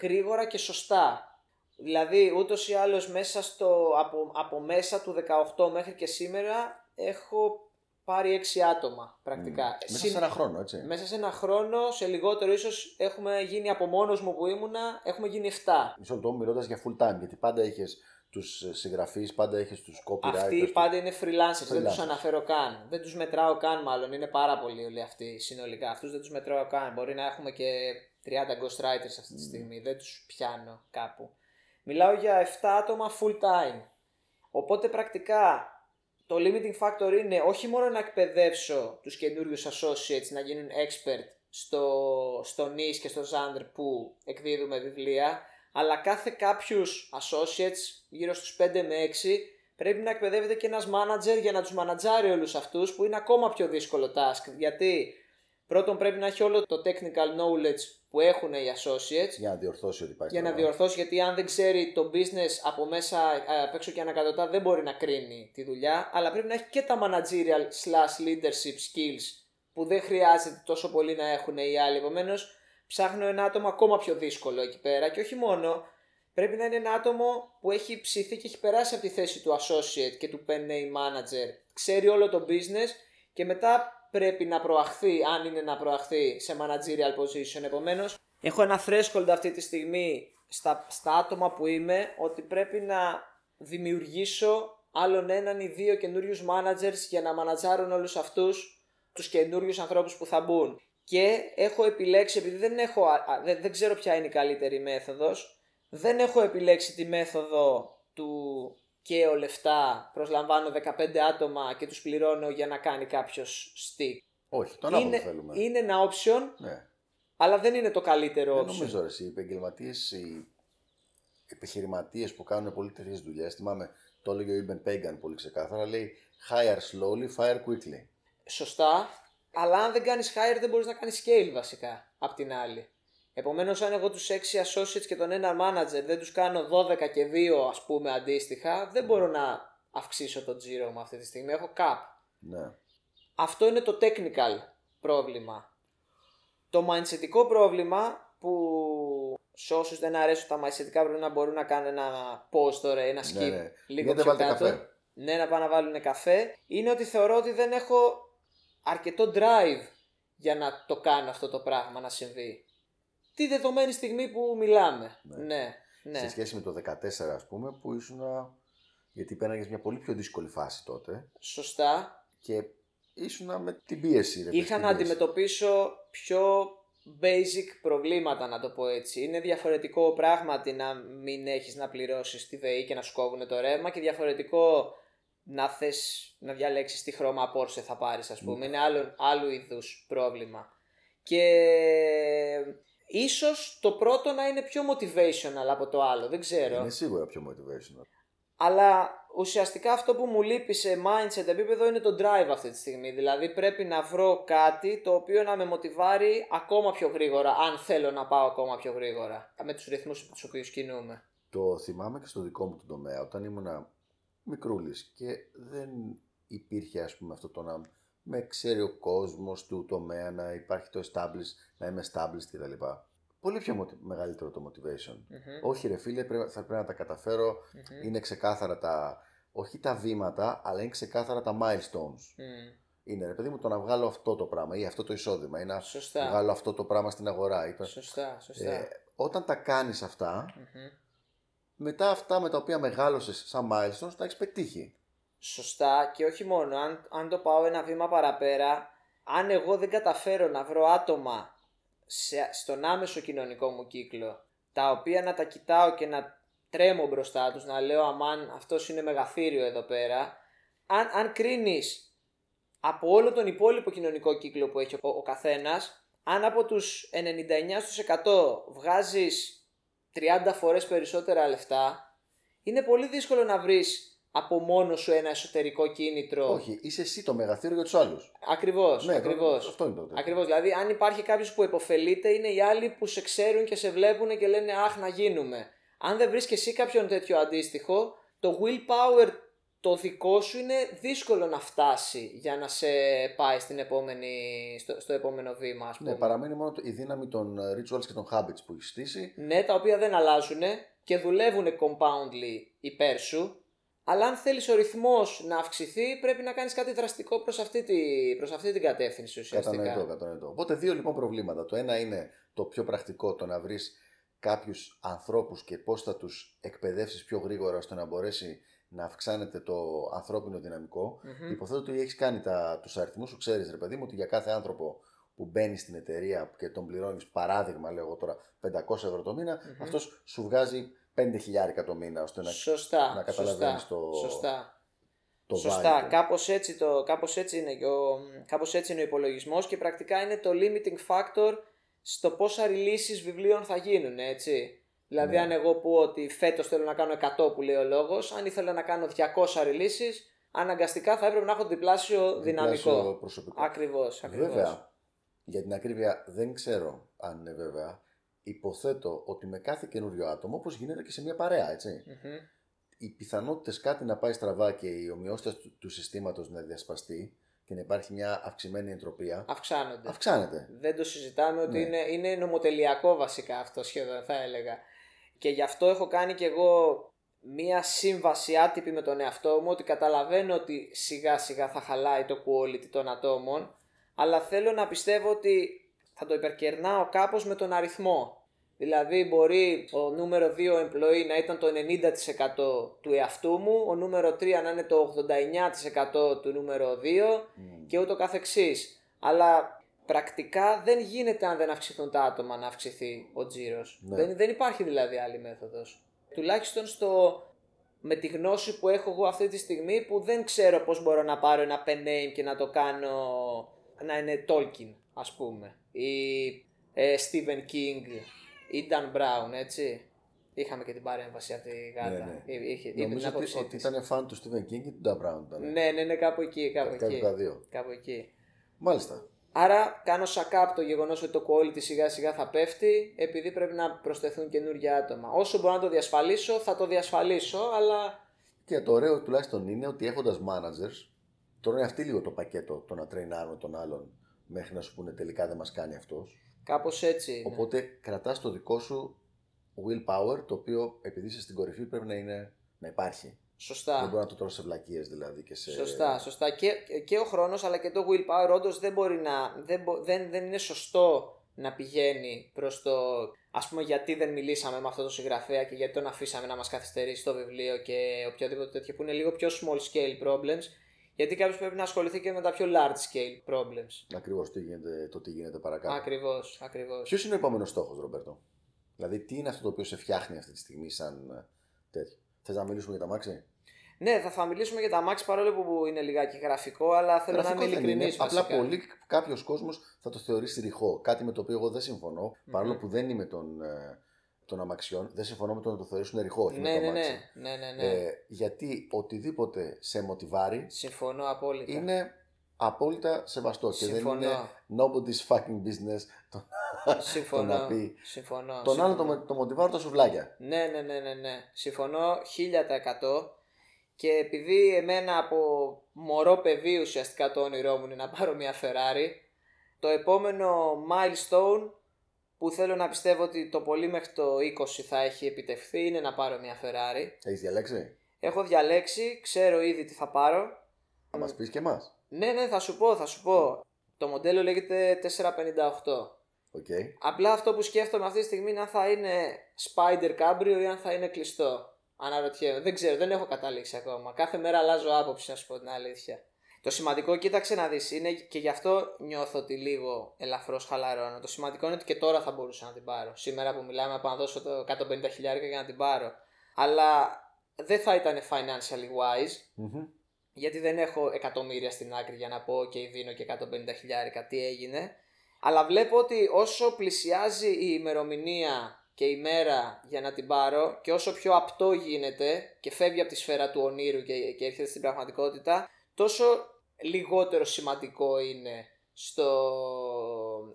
S2: γρήγορα και σωστά. Δηλαδή ούτως ή άλλως μέσα στο, από, από μέσα του 18 μέχρι και σήμερα έχω πάρει 6 άτομα πρακτικά.
S1: Μέσα
S2: Συν-
S1: σε ένα χρόνο, έτσι.
S2: μέσα σε ένα χρόνο, σε λιγότερο ίσως έχουμε γίνει από μόνος μου που ήμουνα, έχουμε γίνει 7.
S1: Μισό λεπτό, μιλώντας για full time, γιατί πάντα είχες τους συγγραφείς, πάντα είχες τους copywriters.
S2: Αυτοί
S1: τους-
S2: πάντα είναι freelancers, δεν
S1: Freelancers.
S2: τους αναφέρω καν. Δεν τους μετράω καν μάλλον, είναι πάρα πολλοί όλοι αυτοί συνολικά. Αυτούς δεν τους μετράω καν. Μπορεί να έχουμε και 30 ghostwriters αυτή τη στιγμή, δεν τους πιάνω κάπου. Μιλάω για 7 άτομα full time. Οπότε πρακτικά το limiting factor είναι όχι μόνο να εκπαιδεύσω τους καινούριους associates να γίνουν expert στο, στο niche και στο genre που εκδίδουμε βιβλία, αλλά κάθε κάποιους associates, γύρω στους 5 με 6, πρέπει να εκπαιδεύεται και ένας manager για να τους μανατζάρει όλους αυτούς που είναι ακόμα πιο δύσκολο task. Γιατί πρώτον πρέπει να έχει όλο το technical knowledge που έχουν οι associates
S1: Για να διορθώσει ότι υπάρχει.
S2: για να
S1: πρόβλημα.
S2: διορθώσει γιατί αν δεν ξέρει το business από μέσα, ε, απ' έξω και ανακατοτά δεν μπορεί να κρίνει τη δουλειά αλλά πρέπει να έχει και τα managerial slash leadership skills που δεν χρειάζεται τόσο πολύ να έχουν οι άλλοι επομένως ψάχνω ένα άτομο ακόμα πιο δύσκολο εκεί πέρα και όχι μόνο πρέπει να είναι ένα άτομο που έχει ψηθεί και έχει περάσει από τη θέση του associate και του pen name manager ξέρει όλο το business και μετά πρέπει να προαχθεί, αν είναι να προαχθεί σε managerial position. Επομένως, έχω ένα threshold αυτή τη στιγμή στα, στα άτομα που είμαι ότι πρέπει να δημιουργήσω άλλον έναν ή δύο καινούριους managers για να μανατζάρουν όλους αυτούς τους καινούριους ανθρώπους που θα μπουν. Και έχω επιλέξει, επειδή δεν, έχω, α, α, δεν, δεν ξέρω ποια είναι η καλύτερη μέθοδος, δεν έχω επιλέξει τη μέθοδο του και ο λεφτά, προσλαμβάνω 15 άτομα και τους πληρώνω για να κάνει κάποιος stick.
S1: Όχι, τον άποδο
S2: Είναι,
S1: θέλουμε.
S2: είναι ένα option,
S1: Ναι.
S2: αλλά δεν είναι το καλύτερο
S1: Δεν
S2: option.
S1: νομίζω ρε, οι επαγγελματίες, οι επιχειρηματίες που κάνουν πολύ τέτοιες δουλειές. Θυμάμαι, το έλεγε ο Ιμπεν Πέγκαν πολύ ξεκάθαρα. Λέει hire slowly, fire quickly.
S2: Σωστά, αλλά αν δεν κάνεις hire δεν μπορείς να κάνεις scale βασικά, απ' την άλλη. Επομένως αν εγώ τους 6 associates και τον ένα manager δεν τους κάνω 12 και 2 ας πούμε αντίστοιχα, δεν μπορώ να αυξήσω το τζίρο μου αυτή τη στιγμή, έχω cap.
S1: Ναι.
S2: Αυτό είναι το technical πρόβλημα. Το mindsetικό πρόβλημα που σε όσους δεν αρέσουν τα mindsetικά προβλήματα μπορούν να κάνουν ένα pause τώρα, ένα skip
S1: Ναι, ναι.
S2: λίγο
S1: Γιατί
S2: πιο
S1: βάλτε
S2: κάτω.
S1: καφέ;
S2: Ναι, να πάνε να βάλουν καφέ. Είναι ότι θεωρώ ότι δεν έχω αρκετό drive για να το κάνω αυτό το πράγμα να συμβεί. Τη δεδομένη στιγμή που μιλάμε. Ναι, ναι. ναι.
S1: Σε σχέση με το 14 ας πούμε που ήσουν γιατί πέραγες μια πολύ πιο δύσκολη φάση τότε.
S2: Σωστά.
S1: Και ήσουν με την πίεση. Ρε,
S2: Είχα να αντιμετωπίσω πιο basic προβλήματα να το πω έτσι. Είναι διαφορετικό πράγματι να μην έχεις να πληρώσεις τη ΔΕΗ και να σου κόβουν το ρεύμα και διαφορετικό να θες να διαλέξεις τι χρώμα Porsche θα πάρεις ας πούμε. Είναι άλλο, άλλου είδους πρόβλημα. Και ίσως το πρώτο να είναι πιο motivational από το άλλο, δεν ξέρω.
S1: Είναι σίγουρα πιο motivational.
S2: Αλλά ουσιαστικά αυτό που μου λείπει σε mindset επίπεδο είναι το drive αυτή τη στιγμή. Δηλαδή πρέπει να βρω κάτι το οποίο να με μοτιβάρει ακόμα πιο γρήγορα, αν θέλω να πάω ακόμα πιο γρήγορα, με τους ρυθμούς τους οποίους κινούμε.
S1: Το θυμάμαι και στο δικό μου το τομέα, όταν ήμουν μικρούλης και δεν υπήρχε ας πούμε αυτό το να με ξέρει ο κόσμος του τομέα, να υπάρχει το established, να είμαι established κτλ πολύ πιο μεγαλύτερο το motivation. Όχι ρε φίλε, πρέπει, θα πρέπει να τα καταφερω Είναι ξεκάθαρα τα, όχι τα βήματα, αλλά είναι ξεκάθαρα τα milestones. Είναι ρε παιδί μου το να βγάλω αυτό το πράγμα ή αυτό το εισόδημα ή να σωστά. βγάλω αυτό το πράγμα στην αγορά.
S2: Ή... Σωστά, σωστά. Ε,
S1: όταν τα κάνεις μετά αυτά με τα οποία μεγάλωσες σαν milestones τα έχεις πετύχει.
S2: Σωστά και όχι μόνο, αν, αν το πάω ένα βήμα παραπέρα, αν εγώ δεν καταφέρω να βρω άτομα σε, στον άμεσο κοινωνικό μου κύκλο, τα οποία να τα κοιτάω και να τρέμω μπροστά τους, να λέω αμάν αυτός είναι μεγαθύριο εδώ πέρα, αν, αν κρίνεις από όλο τον υπόλοιπο κοινωνικό κύκλο που έχει ο, ο καθένας, αν από τους 99% βγάζεις 30 φορές περισσότερα λεφτά, είναι πολύ δύσκολο να βρεις από μόνο σου ένα εσωτερικό κίνητρο.
S1: Όχι, είσαι εσύ το μεγαθύριο για τους άλλους.
S2: Ακριβώς. Ναι, ακριβώς.
S1: αυτό είναι το
S2: Ακριβώς. Δηλαδή, αν υπάρχει κάποιος που υποφελείται, είναι οι άλλοι που σε ξέρουν και σε βλέπουν και λένε Αχ, να γίνουμε. Αν δεν βρεις και εσύ κάποιον τέτοιο αντίστοιχο, το willpower το δικό σου είναι δύσκολο να φτάσει για να σε πάει στην επόμενη, στο, στο επόμενο βήμα, ας ναι, πούμε.
S1: Ναι, παραμένει μόνο η δύναμη των rituals και των habits που έχεις στήσει.
S2: Ναι, τα οποία δεν αλλάζουν και δουλεύουν compoundly υπέρ σου αλλά αν θέλεις ο ρυθμός να αυξηθεί, πρέπει να κάνεις κάτι δραστικό προς αυτή, τη, προς αυτή την κατεύθυνση ουσιαστικά.
S1: Κατανοητό, κατανοητό. Οπότε δύο λοιπόν προβλήματα. Το ένα είναι το πιο πρακτικό, το να βρεις κάποιους ανθρώπους και πώς θα τους εκπαιδεύσεις πιο γρήγορα ώστε να μπορέσει να αυξάνεται το ανθρώπινο δυναμικό. Mm-hmm. Υποθέτω ότι έχεις κάνει τους αριθμούς σου, ξέρεις ρε παιδί μου, ότι για κάθε άνθρωπο που μπαίνει στην εταιρεία και τον πληρώνεις, παράδειγμα, λέω εγώ τώρα, 500 ευρώ το μήνα, mm-hmm. αυτός σου βγάζει 5 χιλιάρικα το μήνα ώστε να,
S2: σωστά,
S1: να καταλαβαίνεις το.
S2: Σωστά. Το σωστά. Κάπως έτσι, το, κάπως έτσι είναι ο, κάπως έτσι είναι ο υπολογισμός και πρακτικά είναι το limiting factor στο πόσα releases βιβλίων θα γίνουν, έτσι. Δηλαδή, ναι. αν εγώ πω ότι φέτος θέλω να κάνω 100 που λέει ο λόγος, αν ήθελα να κάνω 200 releases, αναγκαστικά θα έπρεπε να έχω διπλάσιο, δυναμικό.
S1: Προσωπικό.
S2: Ακριβώς.
S1: Βέβαια, για την ακρίβεια δεν ξέρω αν είναι βέβαια υποθέτω ότι με κάθε καινούριο άτομο, όπως γίνεται και σε μια παρέα, έτσι. Mm-hmm. Οι πιθανότητες κάτι να πάει στραβά και η ομοιότητα του, του συστήματος να διασπαστεί και να υπάρχει μια αυξημένη εντροπία.
S2: Αυξάνονται.
S1: Αυξάνεται.
S2: Δεν το συζητάμε ότι ναι. είναι, είναι νομοτελειακό βασικά αυτό σχεδόν, θα έλεγα. Και γι' αυτό έχω κάνει κι εγώ μία σύμβαση άτυπη με τον εαυτό μου ότι καταλαβαίνω ότι σιγά σιγά θα χαλάει το quality των ατόμων αλλά θέλω να πιστεύω ότι θα το υπερκερνάω κάπως με τον αριθμό. Δηλαδή μπορεί ο νούμερο 2 employee να ήταν το 90% του εαυτού μου, ο νούμερο 3 να είναι το 89% του νούμερο 2 mm. και ούτω καθεξής. Αλλά πρακτικά δεν γίνεται αν δεν αυξηθούν τα άτομα να αυξηθεί ο τζίρος. Ναι. Δεν, δεν υπάρχει δηλαδή άλλη μέθοδος. Τουλάχιστον στο, με τη γνώση που έχω εγώ αυτή τη στιγμή που δεν ξέρω πώς μπορώ να πάρω ένα pen name και να το κάνω να είναι Tolkien ας πούμε ή ε, Stephen King ή Dan Brown, έτσι. Είχαμε και την παρέμβαση από τη Γάτα. Ναι, ναι.
S1: Είχε, Νομίζω ότι, ότι ήταν φαν του Stephen King και του Dan Brown. Ήταν.
S2: Ναι, ναι, ναι, κάπου εκεί. Κάπου, εκεί.
S1: τα δύο.
S2: Κάπου εκεί.
S1: Μάλιστα.
S2: Άρα κάνω σακάπ το γεγονός ότι το quality σιγά σιγά θα πέφτει επειδή πρέπει να προσθεθούν καινούργια άτομα. Όσο μπορώ να το διασφαλίσω, θα το διασφαλίσω, αλλά.
S1: Και το ωραίο τουλάχιστον είναι ότι έχοντας managers, τώρα είναι αυτή λίγο το πακέτο το να τρέινάρουν τον άλλον μέχρι να σου πούνε τελικά δεν μας κάνει αυτός.
S2: Κάπως έτσι.
S1: Είναι. Οπότε κρατάς το δικό σου willpower, το οποίο επειδή είσαι στην κορυφή πρέπει να, είναι, να υπάρχει.
S2: Σωστά.
S1: Δεν μπορεί να το τρώσει σε βλακίες δηλαδή. Και σε...
S2: Σωστά, σωστά. Και, και ο χρόνος αλλά και το willpower όντως δεν μπορεί να. Δεν, δεν, δεν είναι σωστό να πηγαίνει προς το. Α πούμε, γιατί δεν μιλήσαμε με αυτό το συγγραφέα και γιατί τον αφήσαμε να μας καθυστερήσει το βιβλίο και οποιοδήποτε τέτοιο που είναι λίγο πιο small scale problems. Γιατί κάποιος πρέπει να ασχοληθεί και με τα πιο large scale problems.
S1: Ακριβώς τι γίνεται, το τι γίνεται παρακάτω.
S2: Ακριβώς, ακριβώς.
S1: Ποιος είναι ο επόμενος στόχος, Ρομπέρτο; Δηλαδή, τι είναι αυτό το οποίο σε φτιάχνει αυτή τη στιγμή σαν ε, τέτοιο; Θες να μιλήσουμε για τα μάξι.
S2: Ναι, θα, θα μιλήσουμε για τα Max παρόλο που είναι λιγάκι γραφικό, αλλά θέλω
S1: Γραφικό
S2: να είμαι
S1: δεν
S2: ειλικρινής.
S1: είναι. Απλά πολύ κάποιος κόσμος θα το θεωρήσει ρηχό. Κάτι με το οποίο εγώ δεν συμφωνώ, παρόλο που δεν είμαι των, ε, των αμαξιών, δεν συμφωνώ με το να το θεωρήσουν ρηχό. όχι με
S2: Ναι,
S1: το
S2: ναι,
S1: αμάξι.
S2: ναι, ναι, ναι, ναι.
S1: Ε, γιατί οτιδήποτε σε μοτιβάρει
S2: Συμφωνώ απόλυτα.
S1: είναι απόλυτα σεβαστό και
S2: Συμφωνώ.
S1: δεν είναι nobody's fucking business το, το
S2: Συμφωνώ.
S1: να πει.
S2: Συμφωνώ.
S1: Τον άλλο
S2: συμφωνώ.
S1: το, το μοτιβάρω τα σουβλάκια.
S2: Ναι, ναι, ναι, ναι, ναι. Συμφωνώ 1000% και επειδή εμένα από μωρό παιδί ουσιαστικά το όνειρό μου είναι να πάρω μια Ferrari, το επόμενο milestone που θέλω να πιστεύω ότι το πολύ μέχρι το 20 θα έχει επιτευχθεί είναι να πάρω μια Ferrari.
S1: Έχεις διαλέξει;
S2: Έχω διαλέξει, ξέρω ήδη τι θα πάρω.
S1: Θα μας πεις και εμάς.
S2: Ναι, ναι, θα σου πω, θα σου πω. Το μοντέλο λέγεται 458.
S1: Οκ.
S2: Απλά αυτό που σκέφτομαι αυτή τη στιγμή είναι αν θα είναι Spider Cabrio ή αν θα είναι κλειστό. Αναρωτιέμαι. Δεν ξέρω, δεν έχω καταλήξει ακόμα. Κάθε μέρα αλλάζω άποψη, να σου πω την αλήθεια. Το σημαντικό, κοίταξε να δεις, είναι και γι' αυτό νιώθω ότι λίγο ελαφρώς χαλαρώνω. Το σημαντικό είναι ότι και τώρα θα μπορούσα να την πάρω. Σήμερα που μιλάμε, να πάω να δώσω το 150 χιλιάρικα για να την πάρω. Αλλά δεν θα ήταν financially wise,
S1: Μμμ.
S2: γιατί δεν έχω εκατομμύρια στην άκρη για να πω και δίνω και 150 χιλιάρικα τι έγινε. Αλλά βλέπω ότι όσο πλησιάζει η ημερομηνία και η μέρα για να την πάρω και όσο πιο απτό γίνεται και φεύγει από τη σφαίρα του ονείρου και, και έρχεται στην πραγματικότητα, τόσο λιγότερο σημαντικό είναι στο,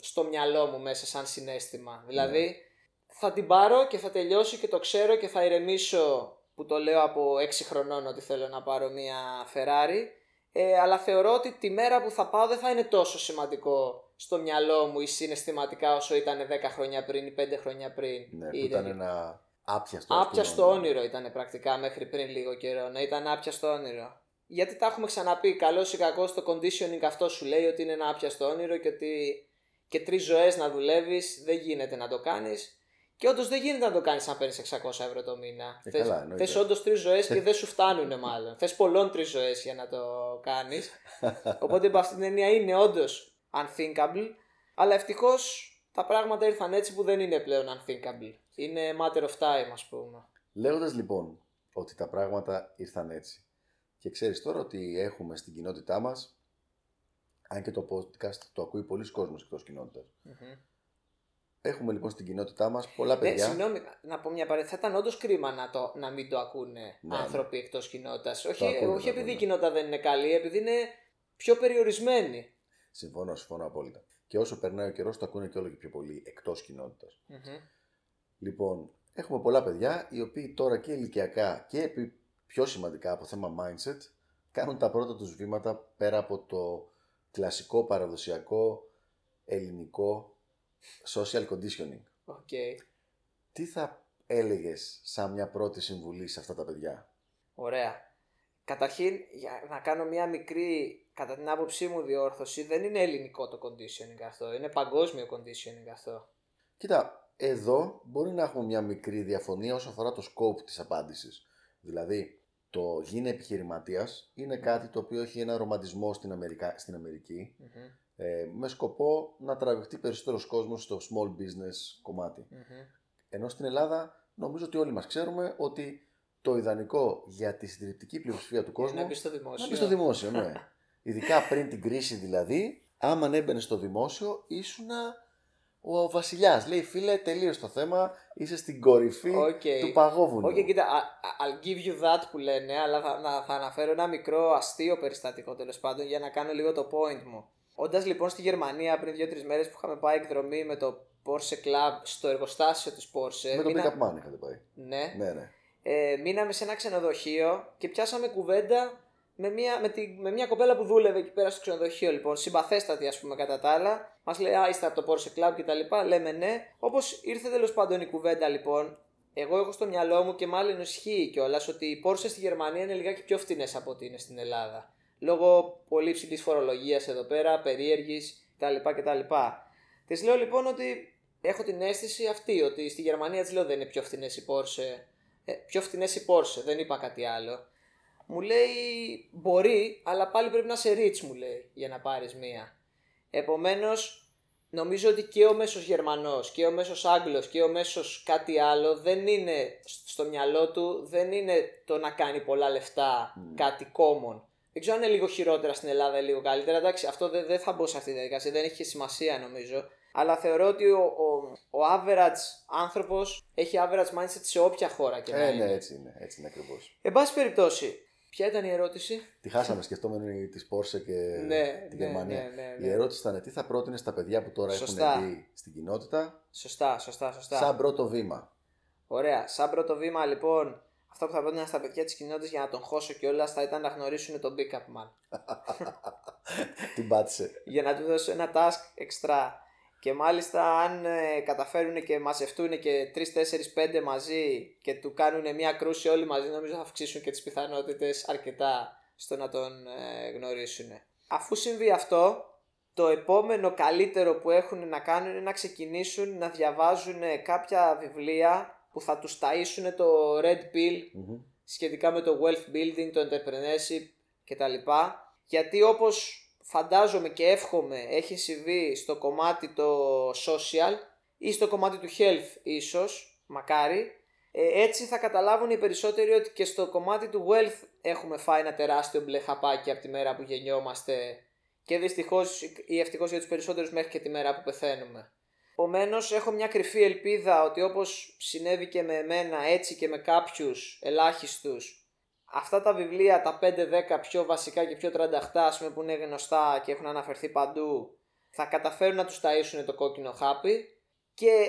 S2: στο μυαλό μου μέσα σαν συνέστημα. Δηλαδή θα την πάρω και θα τελειώσει και το ξέρω και θα ηρεμήσω που το λέω από 6 χρονών ότι θέλω να πάρω μια Ferrari ε, αλλά θεωρώ ότι τη μέρα που θα πάω δεν θα είναι τόσο σημαντικό στο μυαλό μου ή συναισθηματικά όσο ήταν 10 χρόνια πριν ή 5 χρόνια πριν.
S1: Ναι, που
S2: Ή
S1: ήταν
S2: δεν-
S1: ένα άπιαστο. ας
S2: Άπιαστο
S1: πούμε,
S2: όνειρο ήταν πρακτικά μέχρι πριν λίγο καιρό. Ναι, ήταν άπιαστο όνειρο. Γιατί τα έχουμε ξαναπεί. Καλός ή κακός το conditioning αυτό σου λέει ότι είναι ένα άπιαστο όνειρο και ότι και τρεις ζωές να δουλεύεις δεν γίνεται να το κάνεις. Και όντως δεν γίνεται να το κάνεις αν παίρνεις 600 ευρώ το μήνα.
S1: Ε,
S2: Θες-
S1: καλά, εννοείται.
S2: θες όντως τρεις ζωές και δεν σου φτάνουν μάλλον. Θες πολλών τρεις ζωές για να το κάνεις. Οπότε από αυτή την έννοια είναι όντως unthinkable. Αλλά ευτυχώς τα πράγματα ήρθαν έτσι που δεν είναι πλέον unthinkable. Είναι matter of time, ας πούμε.
S1: Λέγοντας λοιπόν ότι τα πράγματα ήρθαν έτσι. Και ξέρεις τώρα ότι έχουμε στην κοινότητά μας, αν και το podcast το ακούει πολλοί κόσμος εκτός κοινότητας. Έχουμε λοιπόν στην κοινότητά μας πολλά
S2: Ναι,
S1: παιδιά.
S2: συγγνώμη, να πω μια παρένθεση. Θα ήταν όντως κρίμα να, το, να μην το ακούνε
S1: Ναι,
S2: άνθρωποι εκτός κοινότητας. Όχι,
S1: Το ακούνε,
S2: όχι
S1: το
S2: επειδή
S1: ακούνε.
S2: η κοινότητα δεν είναι καλή, επειδή είναι πιο περιορισμένη.
S1: Συμφωνώ, συμφωνώ απόλυτα. Και όσο περνάει ο καιρός, το ακούνε και όλο και πιο πολύ εκτός κοινότητας. Λοιπόν, έχουμε πολλά παιδιά οι οποίοι τώρα και ηλικιακά και επί- πιο σημαντικά από θέμα mindset κάνουν τα πρώτα τους βήματα πέρα από το κλασικό παραδοσιακό ελληνικό social conditioning.
S2: OK.
S1: Τι θα έλεγες σαν μια πρώτη συμβουλή σε αυτά τα παιδιά;
S2: Ωραία. Καταρχήν, για να κάνω μια μικρή, κατά την άποψή μου, διόρθωση, δεν είναι ελληνικό το conditioning αυτό. Είναι παγκόσμιο conditioning αυτό.
S1: Κοίτα, εδώ μπορεί να έχουμε μια μικρή διαφωνία όσο αφορά το scope της απάντησης. Δηλαδή, το γίνε επιχειρηματίας είναι κάτι το οποίο έχει ένα ρομαντισμό στην, Αμερικα... στην Αμερική
S2: Μμμ,
S1: ε, με σκοπό να τραβηχτεί περισσότερος κόσμος στο small business κομμάτι.
S2: μμμ.
S1: Ενώ στην Ελλάδα νομίζω ότι όλοι μας ξέρουμε ότι το ιδανικό για τη συντριπτική πλειοψηφία του κόσμου
S2: Να μπεις στο δημόσιο.
S1: να μπεις στο δημόσιο, ναι. Ειδικά πριν την κρίση δηλαδή, άμα έμπαινες στο δημόσιο, ήσουνα ο βασιλιάς. Λέει φίλε, τελείωσε το θέμα, είσαι στην κορυφή
S2: Οκ.
S1: του παγόβουνου.
S2: Όχι, κοίτα, I- I'll give you that που λένε, αλλά θα, να, θα αναφέρω ένα μικρό αστείο περιστατικό τέλος πάντων για να κάνω λίγο το point μου. Όντας λοιπόν στη Γερμανία πριν 2-3 μέρες που είχαμε πάει εκδρομή με το Porsche Club στο εργοστάσιο της Porsche.
S1: Με το
S2: μείνα-
S1: pick up man είχατε πάει.
S2: Ναι,
S1: Ναι, ναι.
S2: ε, μείναμε σε ένα ξενοδοχείο και πιάσαμε κουβέντα με μια, με, τη, με μια κοπέλα που δούλευε εκεί πέρα στο ξενοδοχείο. Λοιπόν, συμπαθέστατη ας πούμε κατά τα άλλα. Μας λέει, Α, είστε από το Porsche Club και τα λοιπά. Λέμε ναι. Όπως ήρθε τέλος πάντων η κουβέντα λοιπόν, εγώ έχω στο μυαλό μου και μάλλον ισχύει κιόλας ότι οι Porsche στη Γερμανία είναι λιγάκι πιο φθηνέ από ότι είναι στην Ελλάδα. Λόγω πολύ ψηλή φορολογίας εδώ πέρα, περίεργης κτλ. κτλ. Της λέω λοιπόν ότι έχω την αίσθηση αυτή, ότι στη Γερμανία της λέω δεν είναι πιο φθηνέ η Porsche. Ε, πιο φθηνέ η Porsche, δεν είπα κάτι άλλο. Μου λέει μπορεί, αλλά πάλι πρέπει να σε rich μου λέει για να πάρεις μία. Επομένως, νομίζω ότι και ο μέσος Γερμανός και ο μέσος Άγγλος και ο μέσος κάτι άλλο δεν είναι στο μυαλό του, δεν είναι το να κάνει πολλά λεφτά κάτι common. Δεν ξέρω αν είναι λίγο χειρότερα στην Ελλάδα ή λίγο καλύτερα. Εντάξει, αυτό δεν, δεν θα μπω σε αυτή τη διαδικασία, δεν έχει σημασία νομίζω. Αλλά θεωρώ ότι ο, ο, ο average άνθρωπος έχει average mindset σε όποια χώρα και να
S1: Ε,
S2: είναι.
S1: ναι, έτσι είναι, έτσι είναι ακριβώς.
S2: Εν πάση περιπτώσει, ποια ήταν η ερώτηση;
S1: Τη χάσαμε σκεφτόμενοι της Porsche και
S2: Ναι,
S1: τη
S2: ναι,
S1: Γερμανία.
S2: ναι, ναι, ναι.
S1: Η ερώτηση ήταν τι θα πρότεινε στα παιδιά που τώρα
S2: Σωστά.
S1: έχουν μπει στην κοινότητα;
S2: Σωστά, σωστά, σωστά.
S1: σαν πρώτο βήμα.
S2: Ωραία. Σαν πρώτο βήμα, λοιπόν, αυτό που θα πρότεινα στα παιδιά της κοινότητας για να τον χώσω κιόλας θα ήταν να γνωρίσουν τον Big Up Man.
S1: Την πάτησε.
S2: για να του δώσω ένα task εξτρά. Και μάλιστα αν ε, καταφέρουν και μαζευτούν και 3, 4, 5 μαζί και του κάνουν μια κρούση όλοι μαζί, νομίζω θα αυξήσουν και τις πιθανότητες αρκετά στο να τον ε, γνωρίσουν. Αφού συμβεί αυτό, το επόμενο καλύτερο που έχουν να κάνουν είναι να ξεκινήσουν να διαβάζουν κάποια βιβλία που θα τους ταΐσουν το Red Pill σχετικά με το wealth building, το entrepreneurship κτλ. Γιατί όπως φαντάζομαι και εύχομαι έχει συμβεί στο κομμάτι το social ή στο κομμάτι του health ίσως, μακάρι, ε, έτσι θα καταλάβουν οι περισσότεροι ότι και στο κομμάτι του wealth έχουμε φάει ένα τεράστιο μπλε χαπάκι από τη μέρα που γεννιόμαστε και δυστυχώς ή ευτυχώς για τους περισσότερους μέχρι και τη μέρα που πεθαίνουμε. Επομένως, έχω μια κρυφή ελπίδα ότι όπως συνέβη και με εμένα, έτσι και με κάποιους ελάχιστους, αυτά τα βιβλία, τα 5-10 πιο βασικά και πιο τρανταχτά, ας πούμε, που είναι γνωστά και έχουν αναφερθεί παντού, θα καταφέρουν να τους ταΐσουν το κόκκινο χάπι και